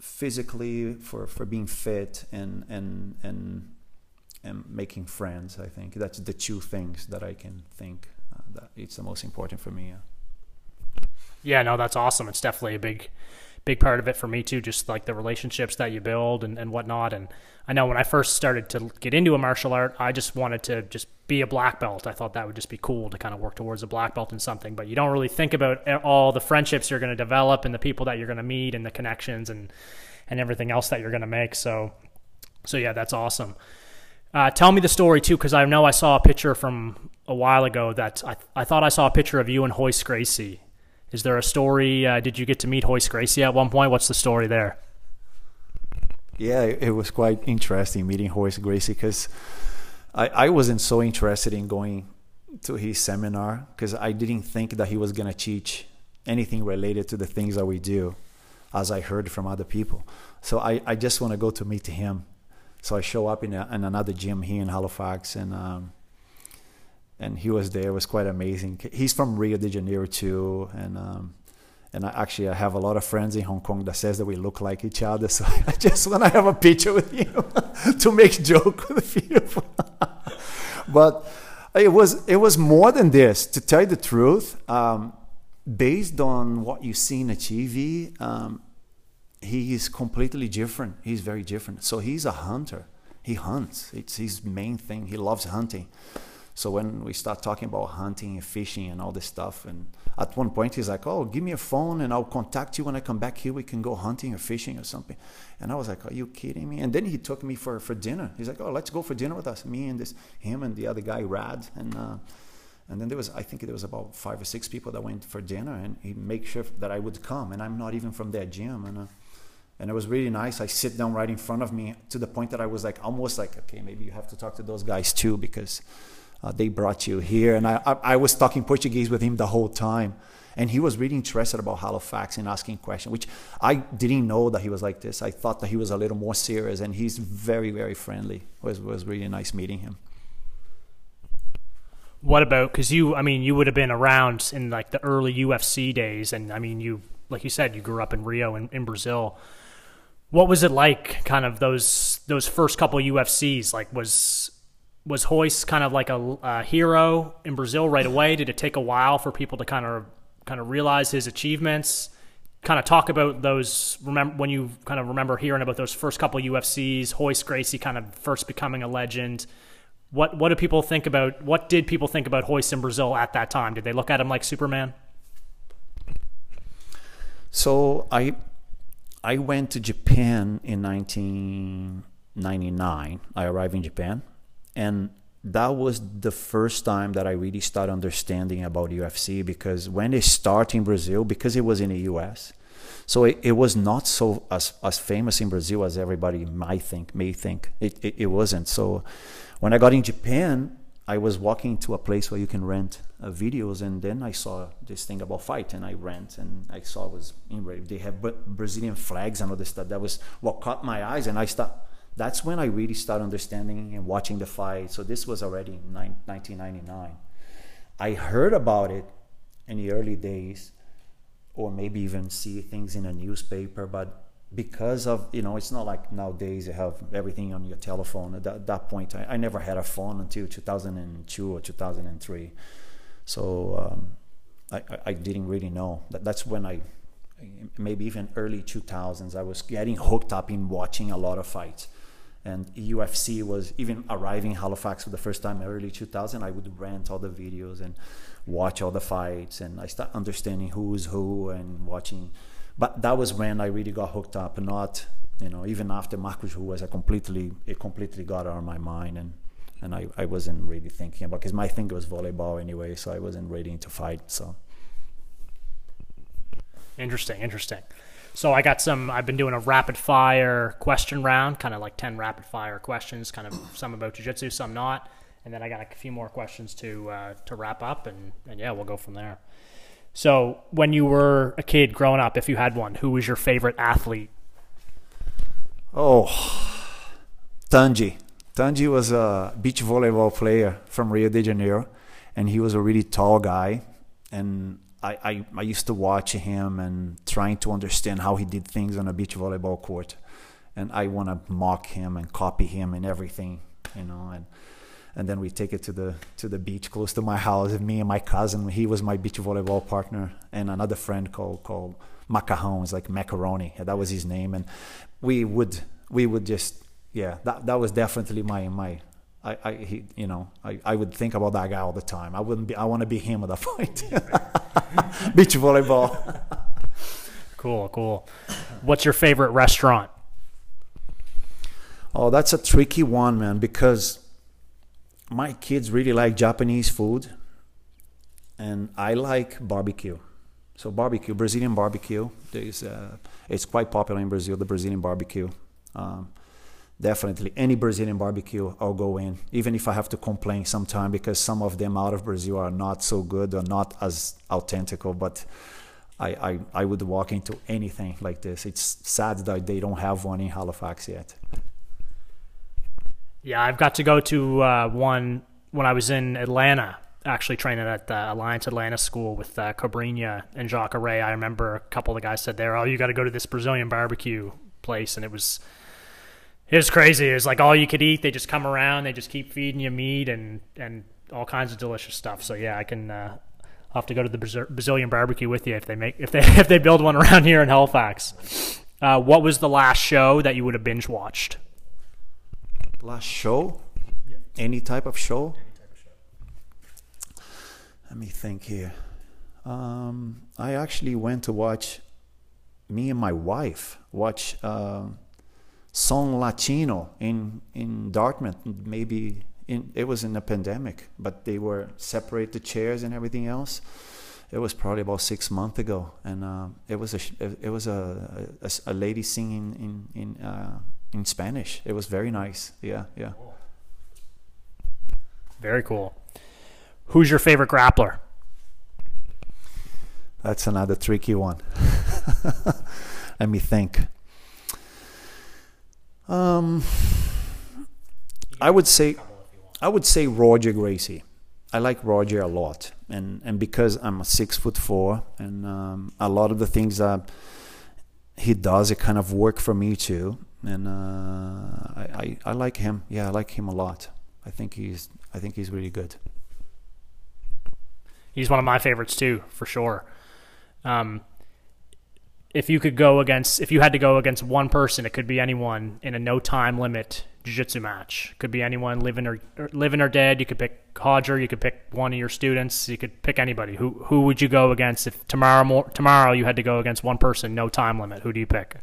physically for for being fit and and and and making friends. I think that's the two things that I can think uh, that it's the most important for me. Yeah. yeah, no, that's awesome. It's definitely a big, big part of it for me too. Just like the relationships that you build and, and whatnot. And I know when I first started to get into a martial art, I just wanted to just be a black belt. I thought that would just be cool to kind of work towards a black belt in something. But you don't really think about all the friendships you're going to develop and the people that you're going to meet and the connections and and everything else that you're going to make. So, so yeah, that's awesome. Uh, tell me the story too, because I know I saw a picture from a while ago that I, I thought I saw a picture of you and Royce Gracie. Is there a story? Uh, did you get to meet Royce Gracie at one point? What's the story there? Yeah, it was quite interesting meeting Royce Gracie because I, I wasn't so interested in going to his seminar because I didn't think that he was going to teach anything related to the things that we do as I heard from other people. So I, I just want to go to meet him so I show up in, a, in another gym here in Halifax, and um, and he was there. It was quite amazing. He's from Rio de Janeiro too, and um, and I actually I have a lot of friends in Hong Kong that says that we look like each other. (laughs) So I just want to have a picture with you (laughs) to make joke with (laughs) you. but it was it was more than this. To tell you the truth, um, based on what you see in the TV, um, he is completely different. He's very different. So he's a hunter. He hunts. It's his main thing. He loves hunting. So when we start talking about hunting and fishing and all this stuff, and at one point he's like, "Oh, give me a phone and I'll contact you when I come back here. We can go hunting or fishing or something." And I was like, "Are you kidding me?" And then he took me for for dinner. He's like, "Oh, let's go for dinner with us." Me and this him and the other guy, Rad, and. Uh, and then there was, I think there was about five or six people that went for dinner, and he made sure that I would come. And I'm not even from that gym, and uh, and it was really nice. I sit down right in front of me to the point that I was like almost like, okay, maybe you have to talk to those guys too because uh, they brought you here. And I, I, I, was talking Portuguese with him the whole time. And he was really interested about Halifax and asking questions, which I didn't know that he was like this. I thought that he was a little more serious, and he's very, very friendly. It was was really nice meeting him. What about because you? I mean, you would have been around in like the early UFC days, and I mean, you like you said, you grew up in Rio in, in Brazil. What was it like, kind of those those first couple UFCs? Like, was was Royce kind of like a, a, hero in Brazil right away? Did it take a while for people to kind of kind of realize his achievements? Kind of talk about those. Remember when you kind of remember hearing about those first couple UFCs, Royce Gracie kind of first becoming a legend. What what do people think about? What did people think about Hoist in Brazil at that time? Did they look at him like Superman? So I I went to Japan in 1999. I arrived in Japan, and that was the first time that I really started understanding about UFC because when it started in Brazil, because it was in the US, so it, it was not so as, as famous in Brazil as everybody might think, may think. It, it, it wasn't. So when I got in Japan, I was walking to a place where you can rent uh, videos, and then I saw this thing about fight, and I rent, and I saw it was in they have Brazilian flags and all this stuff. That was what caught my eyes, and I start. That's when I really started understanding and watching the fight. So this was already in 1999. I heard about it in the early days, or maybe even see things in a newspaper, but because of you know it's not like nowadays you have everything on your telephone. At that, that point I, I, never had a phone until 2002 or 2003 so um, I, I, didn't really know. That, that's when i maybe even early 2000s i was getting hooked up in watching a lot of fights. And ufc was even arriving halifax for the first time early 2000 i would rent all the videos and watch all the fights and i start understanding who's who and watching but that was when I really got hooked up. Not you know even after Marcos was I completely it completely got out of my mind and and I, I wasn't really thinking about because my thing was volleyball anyway, so I wasn't ready to fight. So interesting, interesting. So I got some. I've been doing a rapid fire question round, kind of like ten rapid fire questions, kind of some about jiu-jitsu, some not, and then I got a few more questions to uh, to wrap up, and and yeah, we'll go from there. So, when you were a kid growing up, if you had one, who was your favorite athlete? Oh, Tande. Tande was a beach volleyball player from Rio de Janeiro, and he was a really tall guy. And I, I, I used to watch him and trying to understand how he did things on a beach volleyball court. And I want to mock him and copy him and everything, you know. And and then we take it to the to the beach close to my house. Me and my cousin, he was my beach volleyball partner, and another friend called called Macarrão, it's like macaroni. That was his name, and we would we would just yeah, that that was definitely my my. I, I he, you know, I, I would think about that guy all the time. I wouldn't be. I want to be him at that (laughs) point. (laughs) beach volleyball. cool, cool. What's your favorite restaurant? Oh, that's a tricky one, man, because my kids really like Japanese food, and I like barbecue. So barbecue, Brazilian barbecue, is uh, it's quite popular in Brazil. The Brazilian barbecue, um, definitely any Brazilian barbecue, I'll go in, even if I have to complain sometime because some of them out of Brazil are not so good or not as authentic. But I, I, I would walk into anything like this. It's sad that they don't have one in Halifax yet. Yeah, I've got to go to uh, one when I was in Atlanta, actually training at the Alliance Atlanta School with uh, Cobrinha and Jacare. I remember a couple of the guys said there, "Oh, you got to go to this Brazilian barbecue place," and it was it was crazy. It was like all you could eat. They just come around, they just keep feeding you meat and and all kinds of delicious stuff. So yeah, I can. Uh, I'll have to go to the Brazilian barbecue with you if they make if they (laughs) if they build one around here in Halifax. Uh, what was the last show that you would have binge watched? Last show? Yeah. Any type of show? Any type of show. Let me think here. Um, I actually went to watch me and my wife watch uh, Son Latino in in Dartmouth. Maybe in, it was in the pandemic, but they were separate the chairs and everything else. It was probably about six months ago, and uh, it was a it was a a, a lady singing in in uh, in Spanish. It was very nice. Yeah, yeah. Very cool. Who's your favorite grappler? That's another tricky one. (laughs) Let me think. Um, I would say, I would say Roger Gracie. I like Roger a lot, and and because I'm a six foot four, and um, a lot of the things that he does, it kind of work for me too, and uh, I, I I like him. Yeah, I like him a lot. I think he's I think he's really good. He's one of my favorites too, for sure. Um, if you could go against, if you had to go against one person, it could be anyone in a no time limit jiu-jitsu match. Could be anyone living or, or living or dead. You could pick Roger. You could pick one of your students. You could pick anybody. Who who would you go against if tomorrow tomorrow you had to go against one person, no time limit? Who do you pick?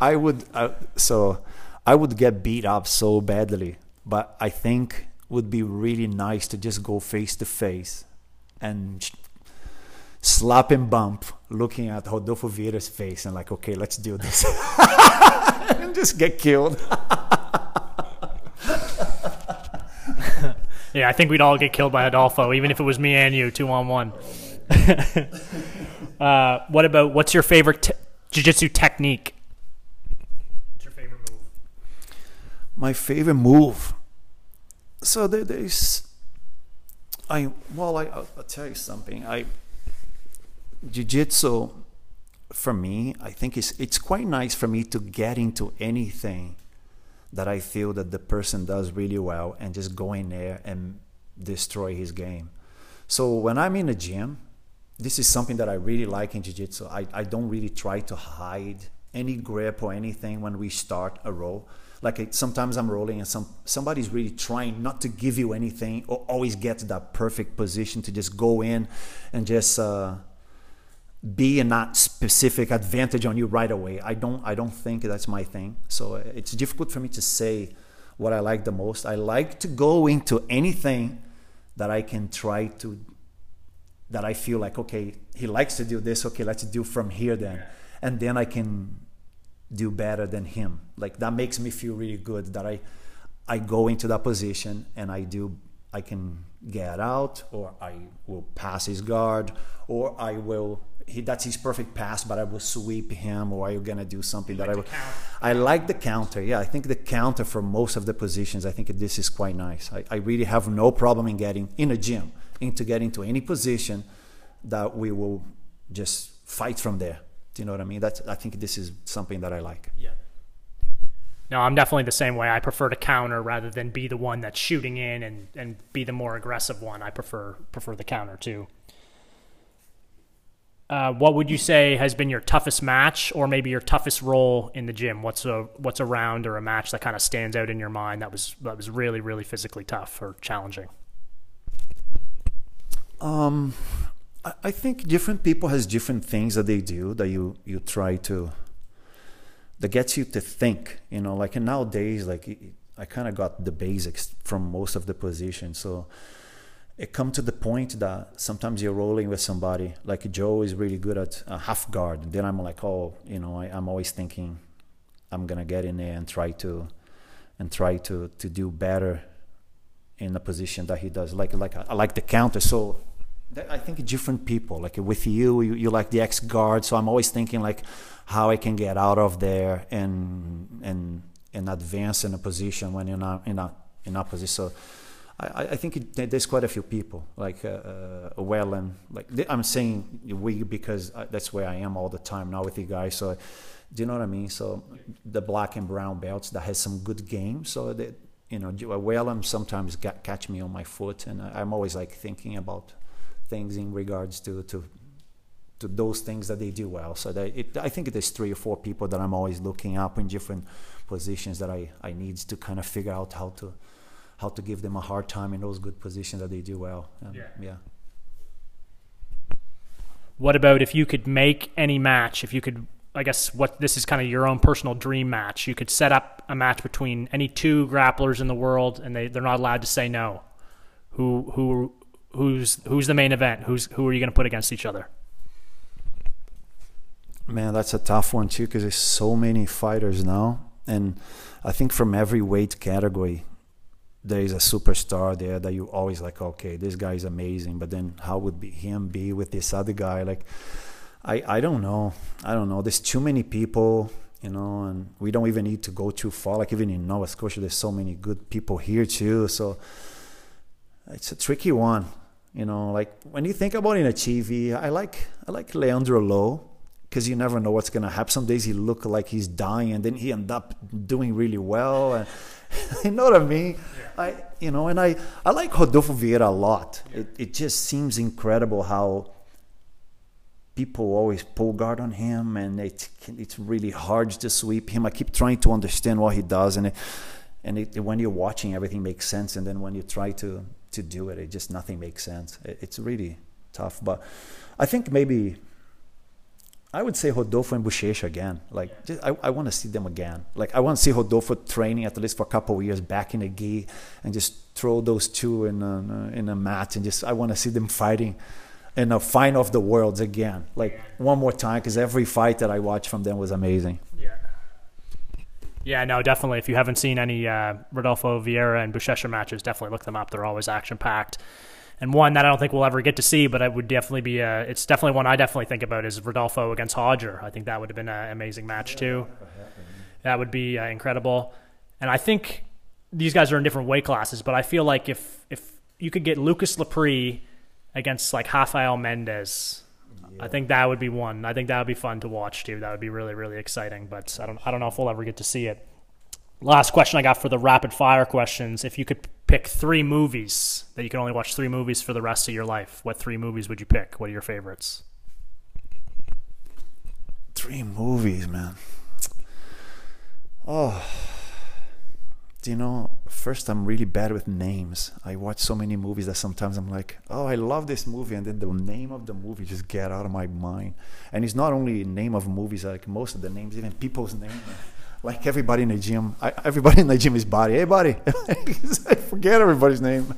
I would uh, so I would get beat up so badly, but I think would be really nice to just go face to face and slap and bump looking at Rodolfo Vieira's face and like, okay, let's do this. (laughs) and just get killed. (laughs) yeah, I think we'd all get killed by Rodolfo, even if it was me and you, two on one. (laughs) uh, what about, what's your favorite t- jiu-jitsu technique? What's your favorite move? My favorite move? So there, there's... I well I, I'll, I'll tell you something. I jiu-jitsu for me i think it's it's quite nice for me to get into anything that i feel that the person does really well and just go in there and destroy his game so when i'm in a gym this is something that i really like in jiu-jitsu i, I don't really try to hide any grip or anything when we start a roll like sometimes i'm rolling and some somebody's really trying not to give you anything or always get to that perfect position to just go in and just uh, be in that specific advantage on you right away. I don't I don't think that's my thing. So it's difficult for me to say what I like the most. I like to go into anything that I can try to that I feel like okay, he likes to do this, okay, let's do from here then. And then I can do better than him. Like that makes me feel really good that I I go into that position and I do I can get out or I will pass his guard or I will he, that's his perfect pass, but I will sweep him, or are you gonna do something you that like I will? I like the counter. Yeah, I think the counter for most of the positions. I think this is quite nice. I, I really have no problem in getting in a gym into getting to any position that we will just fight from there. Do you know what I mean? That's I think this is something that I like. Yeah. No, I'm definitely the same way. I prefer to counter rather than be the one that's shooting in and, and be the more aggressive one. I prefer prefer the counter too. Uh, what would you say has been your toughest match, or maybe your toughest roll in the gym? What's a what's a round or a match that kind of stands out in your mind that was that was really really physically tough or challenging? Um, I, I think different people has different things that they do that you you try to that gets you to think. You know, like nowadays, like I kind of got the basics from most of the positions, so it come to the point that sometimes you're rolling with somebody like Joe is really good at uh, half guard. Then I'm like, oh, you know, I, I'm always thinking I'm gonna get in there and try to and try to to do better in the position that he does. Like like I like the counter. So I think different people. Like with you, you, you like the X guard, So I'm always thinking like how I can get out of there and and and advance in a position when you're not in a in a position. So I, I think it, there's quite a few people like uh, uh, well and like I'm saying we because that's where I am all the time now with you guys. So do you know what I mean? So the black and brown belts that has some good games. So that you know, Whalem sometimes get, catch me on my foot, and I'm always like thinking about things in regards to to to those things that they do well. So that it, I think there's three or four people that I'm always looking up in different positions that I I need to kind of figure out how to how to give them a hard time in those good positions that they do well. Um, Yeah. yeah. What about if you could make any match? If you could, I guess what this is kind of your own personal dream match. You could set up a match between any two grapplers in the world, and they they're not allowed to say no. Who who who's who's the main event? Who's who are you going to put against each other? Man, that's a tough one too because there's so many fighters now, and I think from every weight category, there is a superstar there that you always like. Okay, this guy is amazing, but then how would be him be with this other guy? Like, I I don't know. I don't know. There's too many people, you know, and we don't even need to go too far. Like even in Nova Scotia, there's so many good people here too. So it's a tricky one. You know, like when you think about it in a TV, I like I like Leandro Lo because you never know what's gonna happen. Some days he look like he's dying, and then he end up doing really well. And (laughs) you know what I mean? I you know, and I I like Rodolfo Vieira a lot. It it just seems incredible how people always pull guard on him, and it it's really hard to sweep him. I keep trying to understand what he does, and it, and it, when you're watching, everything makes sense, and then when you try to to do it, it just nothing makes sense. It, it's really tough, but I think maybe I would say Rodolfo and Buchecha again. Like, just, I, I want to see them again. Like, I want to see Rodolfo training at least for a couple of years back in the gi and just throw those two in a, in a mat and just, I want to see them fighting in a final of the worlds again. Like, one more time, because every fight that I watched from them was amazing. Yeah. Yeah, no, definitely. If you haven't seen any uh, Rodolfo Vieira and Buchecha matches, definitely look them up. They're always action packed. And one that I don't think we'll ever get to see, but it would definitely be. A, it's definitely one I definitely think about is Rodolfo against Roger. I think that would have been an amazing match too. That would be uh, incredible. And I think these guys are in different weight classes, but I feel like if if you could get Lucas Lepri against like Rafael Mendes, I think that would be one. I think that would be fun to watch too. That would be really really exciting. But I don't I don't know if we'll ever get to see it. Last question I got for the rapid fire questions. If you could pick three movies that you can only watch three movies for the rest of your life, what three movies would you pick? What are your favorites? Three movies, man. Oh, you know? First, I'm really bad with names. I watch so many movies that sometimes I'm like, "Oh, I love this movie," and then the name of the movie just get out of my mind. And it's not only name of movies; like most of the names, even people's names. (laughs) Like everybody in the gym, I, everybody (laughs) in the gym is body. Hey, buddy, (laughs) I forget everybody's name.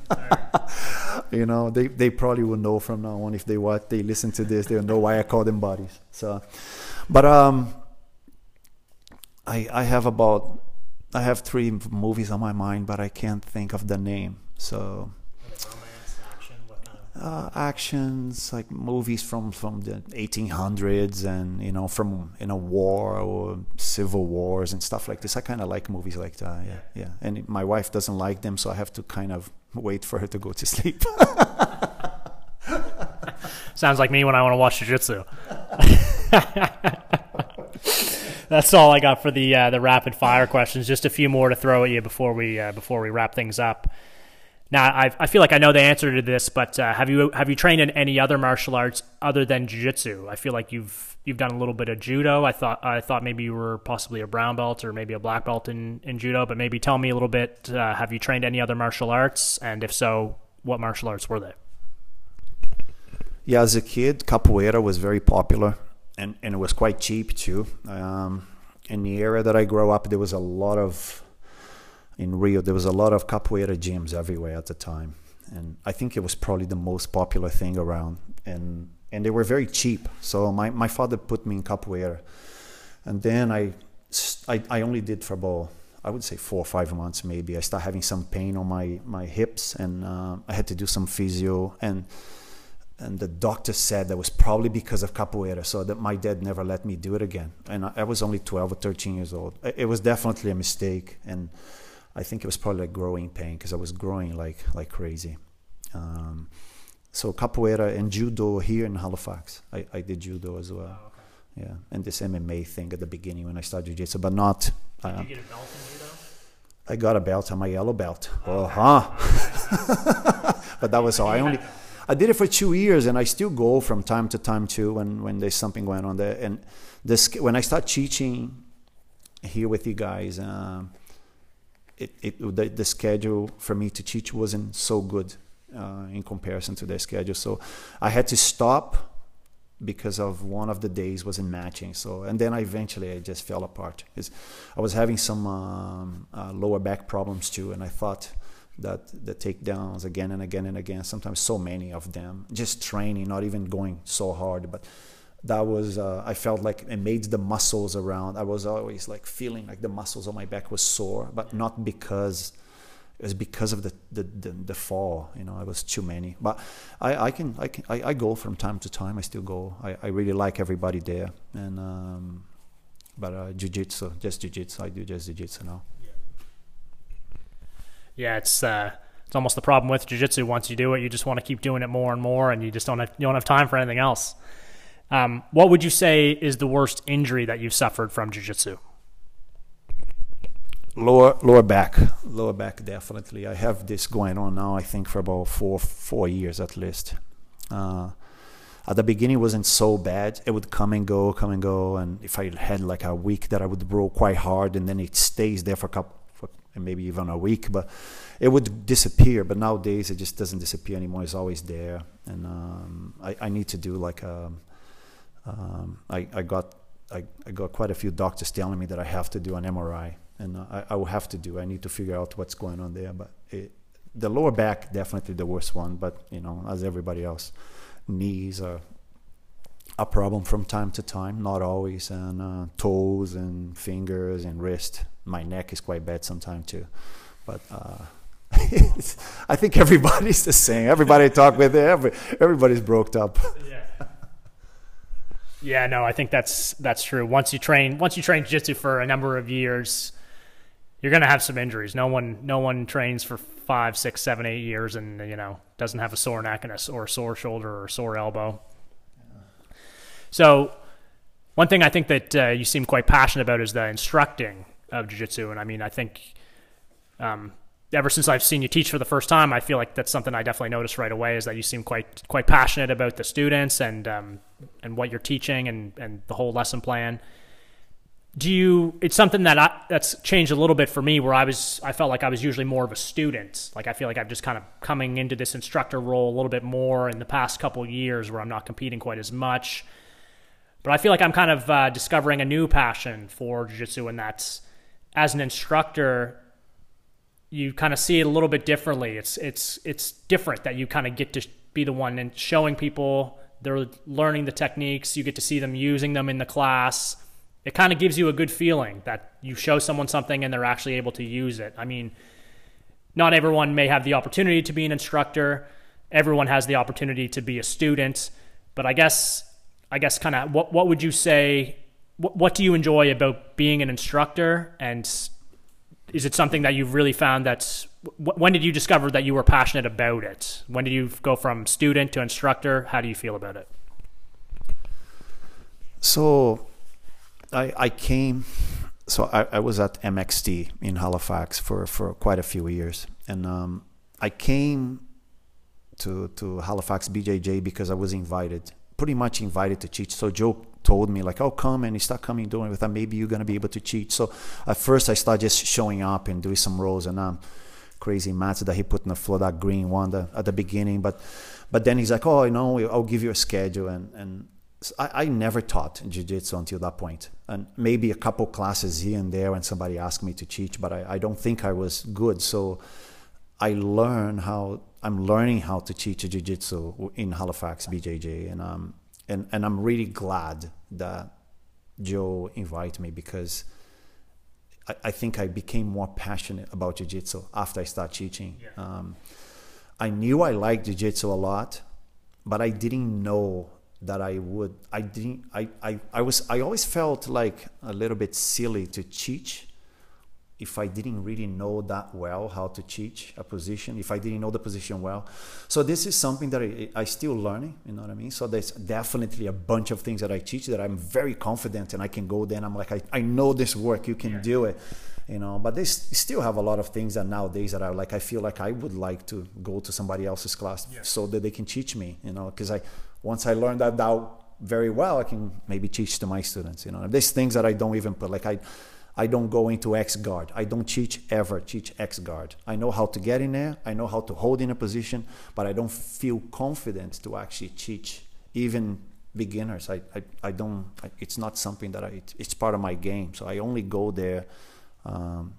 you know, they, they probably will know from now on if they what they listen to this, they'll know why I call them bodies. So, but um, I I have about I have three movies on my mind, but I can't think of the name. So. Uh, actions like movies from from the 1800s and you know from in a war or civil wars and stuff like this. I kind of like movies like that yeah yeah. and my wife doesn't like them so i have to kind of wait for her to go to sleep. (laughs) Sounds like me when I want to watch jiu-jitsu. (laughs) That's all I got for the uh, the rapid fire questions. Just a few more to throw at you before we uh, before we wrap things up. Now, I, I feel like I know the answer to this, but uh, have you have you trained in any other martial arts other than jiu-jitsu? I feel like you've you've done a little bit of judo. I thought I thought maybe you were possibly a brown belt or maybe a black belt in, in judo, but maybe tell me a little bit. Uh, have you trained any other martial arts, and if so, what martial arts were they? yeah as a kid capoeira was very popular and, and it was quite cheap too. Um, in the area that i grew up there was a lot of in rio there was a lot of capoeira gyms everywhere at the time. And i think it was probably the most popular thing around. And and they were very cheap. So my, my father put me in capoeira. And then I, I i only did for about i would say four or five months maybe. I started having some pain on my my hips and uh, i had to do some physio. And and the doctor said that was probably because of capoeira so that my dad never let me do it again. And i, was only 12 or 13 years old. It, was definitely a mistake and i think it was probably like growing pain because i was growing like like crazy. Um, so capoeira and judo here in halifax. I, I did judo as well. Yeah and this mma thing at the beginning when i started jiu-jitsu but not uh, get a belt in judo? i got a belt on my yellow belt. Uh-huh. (laughs) (laughs) But that was all. I only I did it for two years, and I still go from time to time too when when there's something going on there. And this when I start teaching here with you guys, um, it, it the, the schedule for me to teach wasn't so good uh, in comparison to their schedule. So I had to stop because of one of the days wasn't matching. So and then I eventually I just fell apart. Because I was having some um, uh, lower back problems too, and I thought that the takedowns again and again and again, sometimes so many of them, just training, not even going so hard, but that was uh, I felt like it made the muscles around. I was always like feeling like the muscles on my back was sore, but not because it was because of the, the, the, the, fall you know it was too many but i, I can i can I, I go from time to time i still go i, I really like everybody there and um, but uh, jiu-jitsu just jiu-jitsu i do just jiu-jitsu now yeah it's uh it's almost the problem with jiu-jitsu. Once you do it you just want to keep doing it more and more and you just don't have you don't have time for anything else. Um, what would you say is the worst injury that you've suffered from jiu-jitsu? Lower lower back. Lower back definitely. I have this going on now i think for about four four years at least. Uh, at the beginning it wasn't so bad. It would come and go come and go and if i had like a week that i would roll quite hard and then it stays there for a couple for maybe even a week but it would disappear but nowadays it just doesn't disappear anymore it's always there and um, I, I, need to do like a, um, um, I, I got I, I got quite a few doctors telling me that i have to do an mri and I, I will have to do. I need to figure out what's going on there. But it, the lower back definitely the worst one. But you know, as everybody else, knees are a problem from time to time, not always, and uh, toes and fingers and wrist. My neck is quite bad sometimes too, but. Uh, (laughs) I think everybody's the same. Everybody I talk with, every, everybody's broke up. (laughs) Yeah. Yeah, no, I think that's that's true. Once you train, once you train jiu-jitsu for a number of years, you're going to have some injuries. No one, no one trains for five, six, seven, eight years and you know doesn't have a sore neck and a or sore shoulder or sore elbow. So, one thing I think that uh, you seem quite passionate about is the instructing of jiu-jitsu, and I mean, I think um, ever since I've seen you teach for the first time, I feel like that's something I definitely noticed right away is that you seem quite quite passionate about the students and um, and what you're teaching and and the whole lesson plan. Do you it's something that I, that's changed a little bit for me where i was i felt like i was usually more of a student. Like i feel like i'm just kind of coming into this instructor role a little bit more in the past couple years where i'm not competing quite as much but i feel like i'm kind of uh, discovering a new passion for jiu-jitsu and that's as an instructor you kind of see it a little bit differently it's it's it's different that you kind of get to be the one and showing people they're learning the techniques you get to see them using them in the class it kind of gives you a good feeling that you show someone something and they're actually able to use it. I mean, not everyone may have the opportunity to be an instructor. Everyone has the opportunity to be a student, but I guess I guess kind of what what would you say what, what do you enjoy about being an instructor and is it something that you've really found that's when did you discover that you were passionate about it? When did you go from student to instructor? How do you feel about it? So I, I came, so I, I was at MXT in Halifax for, for quite a few years. And um, I came to, to Halifax BJJ because I was invited, pretty much invited to teach. So Joe told me like, oh, come and you start coming doing with that. Maybe you're to be able to teach. So at first I started just showing up and doing some rolls and um, crazy mats that he put in the floor, that green one the, at the beginning. But, but then he's like, oh, you know, I'll give you a schedule. And, and I, I never taught jiu-jitsu until that point and maybe a couple classes here and there when somebody asked me to teach but I, I don't think i was good so i learn how i'm learning how to teach jiu-jitsu in halifax bjj and um and, and i'm really glad that joe invited me because I, I think i became more passionate about jiu-jitsu after i started teaching yeah. um, i knew i liked jiu-jitsu a lot but i didn't know that I would I didn't I, I, I was I always felt like a little bit silly to teach if I didn't really know that well how to teach a position, if I didn't know the position well. So this is something that I, I still learning, you know what I mean? So there's definitely a bunch of things that I teach that I'm very confident and I can go there and I'm like, I, I know this work, you can yeah. do it. You know, but they still have a lot of things that nowadays that are like I feel like I would like to go to somebody else's class yeah. so that they can teach me, you know, because I once I learned that out very well, I can maybe teach to my students. You know, there's things that I don't even put. Like I, I don't go into X guard. I don't teach ever teach X guard. I know how to get in there. I know how to hold in a position, but I don't feel confident to actually teach even beginners. I, I, I don't, I, it's not something that I, it's part of my game. So I only go there um,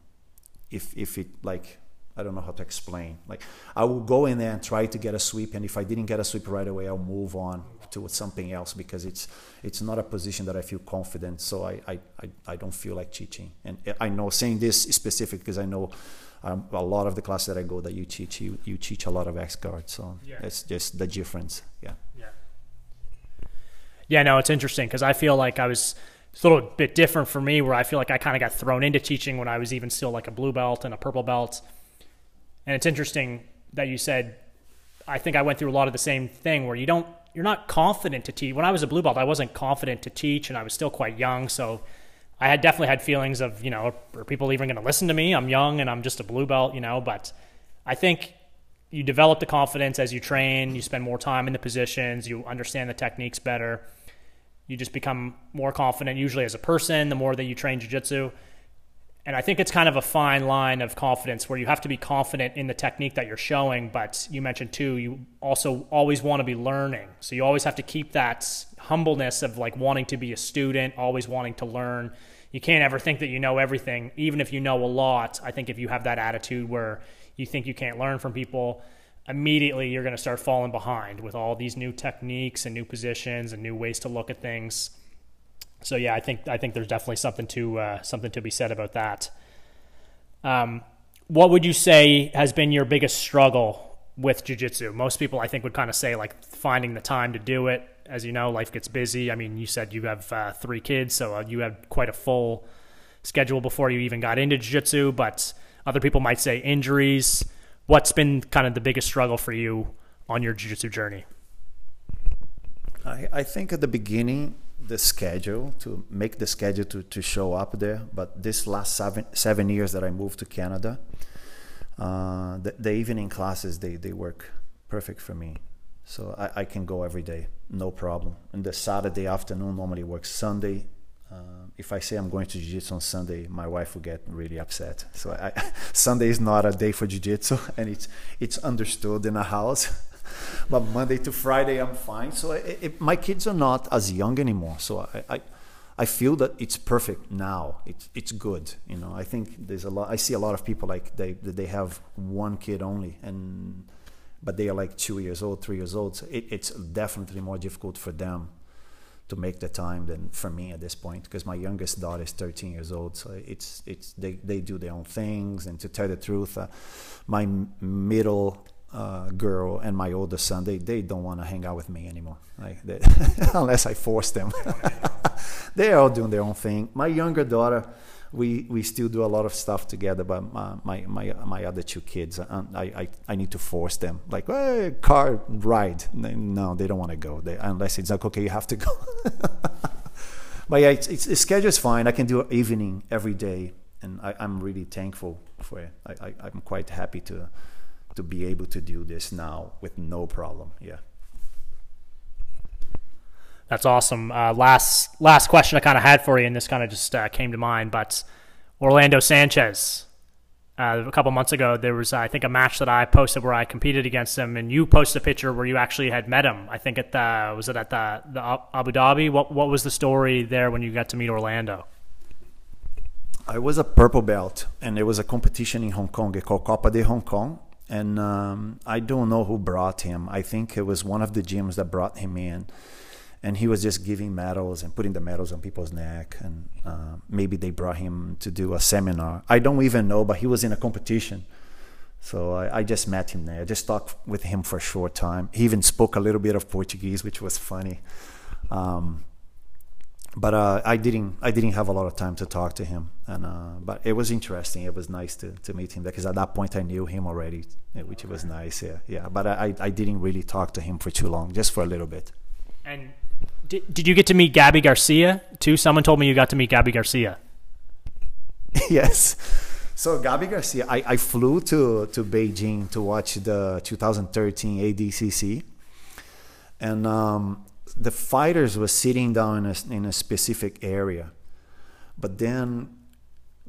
if, if it like, I don't know how to explain. Like I will go in there and try to get a sweep. And if I didn't get a sweep right away, I'll move on to something else because it's it's not a position that I feel confident. So I I, I, I don't feel like teaching. And I know saying this specific because I know um, a lot of the classes that I go that you teach you you teach a lot of X guard. So yeah. it's just the difference. Yeah. Yeah. Yeah. No, it's interesting because I feel like I was. It's a little bit different for me where I feel like I kind of got thrown into teaching when I was even still like a blue belt and a purple belt. And it's interesting that you said I think I went through a lot of the same thing where you don't you're not confident to teach. When I was a blue belt, I wasn't confident to teach, and I was still quite young. So I had definitely had feelings of, you know, are people even going to listen to me? I'm young and I'm just a blue belt, you know. But I think you develop the confidence as you train. You spend more time in the positions. You understand the techniques better. You just become more confident, usually as a person. The more that you train jujitsu and I think it's kind of a fine line of confidence where you have to be confident in the technique that you're showing, but you mentioned too, you also always want to be learning. So you always have to keep that humbleness of like wanting to be a student, always wanting to learn. You can't ever think that you know everything, even if you know a lot. I think if you have that attitude where you think you can't learn from people, immediately you're going to start falling behind with all these new techniques and new positions and new ways to look at things so yeah, I think I think there's definitely something to uh, something to be said about that. Um, what would you say has been your biggest struggle with jujitsu? Most people, I think, would kind of say like finding the time to do it. As you know, life gets busy. I mean, you said you have uh, three kids, so uh, you had quite a full schedule before you even got into jiu-jitsu. But other people might say injuries. What's been kind of the biggest struggle for you on your jiu-jitsu journey? I, I think at the beginning the schedule to make the schedule to, to show up there. But this last seven seven years that I moved to Canada, uh, the, the, evening classes they, they work perfect for me. So I, I can go every day, no problem. And the Saturday afternoon normally works Sunday. Uh, if I say I'm going to jiu-jitsu on Sunday, my wife will get really upset. So I, (laughs) Sunday is not a day for jiu-jitsu, (laughs) and it's it's understood in a house. (laughs) but Monday to Friday I'm fine. So it, it, my kids are not as young anymore. So I, I, I feel that it's perfect now. It's it's good. You know, I think there's a lot. I see a lot of people like they they have one kid only, and but they are like two years old, three years old. So it, it's definitely more difficult for them to make the time than for me at this point because my youngest daughter is 13 years old so it's it's they, they do their own things and to tell the truth uh, my middle uh, girl and my oldest son, they, they don't want to hang out with me anymore. Like they, (laughs) unless I force them. (laughs) They're all doing their own thing. My younger daughter, we, we still do a lot of stuff together, but my, my, my, my other two kids, uh, I, I, I need to force them. Like, hey, car ride. No, they don't want to go. They, unless it's like, okay, you have to go. (laughs) but yeah, it's, it's, the schedule is fine. I can do evening every day, and I, I'm really thankful for it. I, I, I'm quite happy to to be able to do this now with no problem. Yeah. That's awesome. Uh, last last question I kind of had for you, and this kind of just uh, came to mind, but Orlando Sanchez. Uh, a couple months ago, there was I think a match that I posted where I competed against him, and you posted a picture where you actually had met him. I think at the was it at the the Abu Dhabi? What what was the story there when you got to meet Orlando? I was a purple belt, and there was a competition in Hong Kong called Copa de Hong Kong, and um, I don't know who brought him. I think it was one of the gyms that brought him in, and he was just giving medals and putting the medals on people's neck, and uh, maybe they brought him to do a seminar. I don't even know, but he was in a competition. So I, I, just met him there. I just talked with him for a short time. He even spoke a little bit of Portuguese, which was funny. Um, but uh, I didn't I didn't have a lot of time to talk to him, and uh, but it was interesting. It was nice to, to meet him because at that point I knew him already, which was nice. Yeah, yeah. But I I didn't really talk to him for too long, just for a little bit. And did did you get to meet Gabi Garcia too? Someone told me you got to meet Gabi Garcia. (laughs) yes. So Gabi Garcia, I, I flew to to Beijing to watch the 2013 ADCC, and um, the fighters were sitting down in a, in a specific area, but then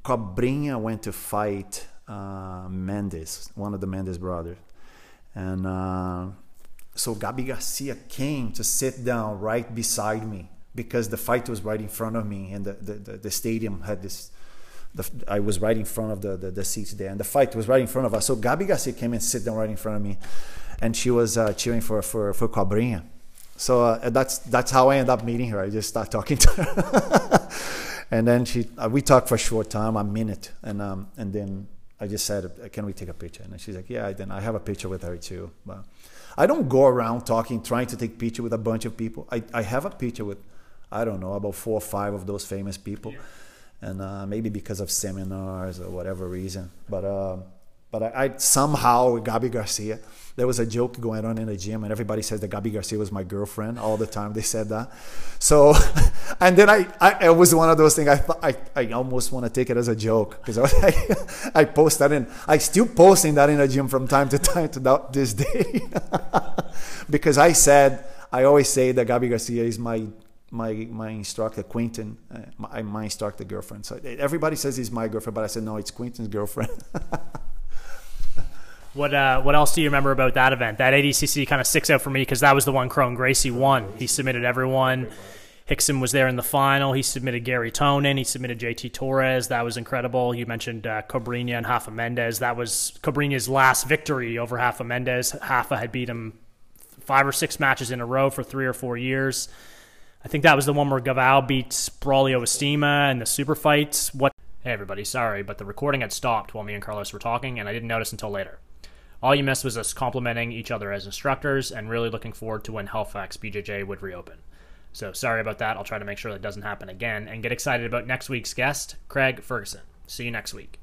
Cobrinha went to fight uh, Mendes, one of the Mendes brothers, and uh, so Gabi Garcia came to sit down right beside me because the fight was right in front of me, and the the, the, the stadium had this. The, I was right in front of the, the, the seats there, and the fight was right in front of us. So Gabi Garcia came and sit down right in front of me, and she was uh, cheering for for for Cobrinha. So uh, that's that's how I end up meeting her. I just start talking to her, (laughs) and then she uh, we talked for a short time, a minute, and um, and then I just said, "Can we take a picture?" And she's like, "Yeah." Then I have a picture with her too. But I don't go around talking, trying to take picture with a bunch of people. I, I have a picture with, I don't know, about four or five of those famous people, yeah. and uh, maybe because of seminars or whatever reason. But uh, but I, I somehow Gabi Garcia there was a joke going on in the gym, and everybody says that Gabi Garcia was my girlfriend all the time. They said that. So, (laughs) and then I, I it was one of those things. I thought I, I almost want to take it as a joke because I, I, (laughs) I post that in. I still posting that in the gym from time to time to this day, (laughs) because I said I always say that Gabi Garcia is my my my instructor Quinton, uh, my, my instructor girlfriend. So everybody says he's my girlfriend, but I said no, it's Quinton's girlfriend. What uh, what else do you remember about that event? That ADCC kind of sticks out for me because that was the one Kron Gracie won. He submitted everyone. Rickson was there in the final. He submitted Garry Tonon. He submitted JT Torres. That was incredible. You mentioned uh, Cobrinha and Rafa Mendes. That was Cobrinha's last victory over Rafa Mendes. Rafa had beat him five or six matches in a row for three or four years. I think that was the one where Galvão beat Braulio Estima in the super fights. What? Hey everybody, sorry, but the recording had stopped while me and Carlos were talking, and I didn't notice until later. All you missed was us complimenting each other as instructors and really looking forward to when Halifax BJJ would reopen. So sorry about that. I'll try to make sure that doesn't happen again and get excited about next week's guest, Craig Ferguson. See you next week.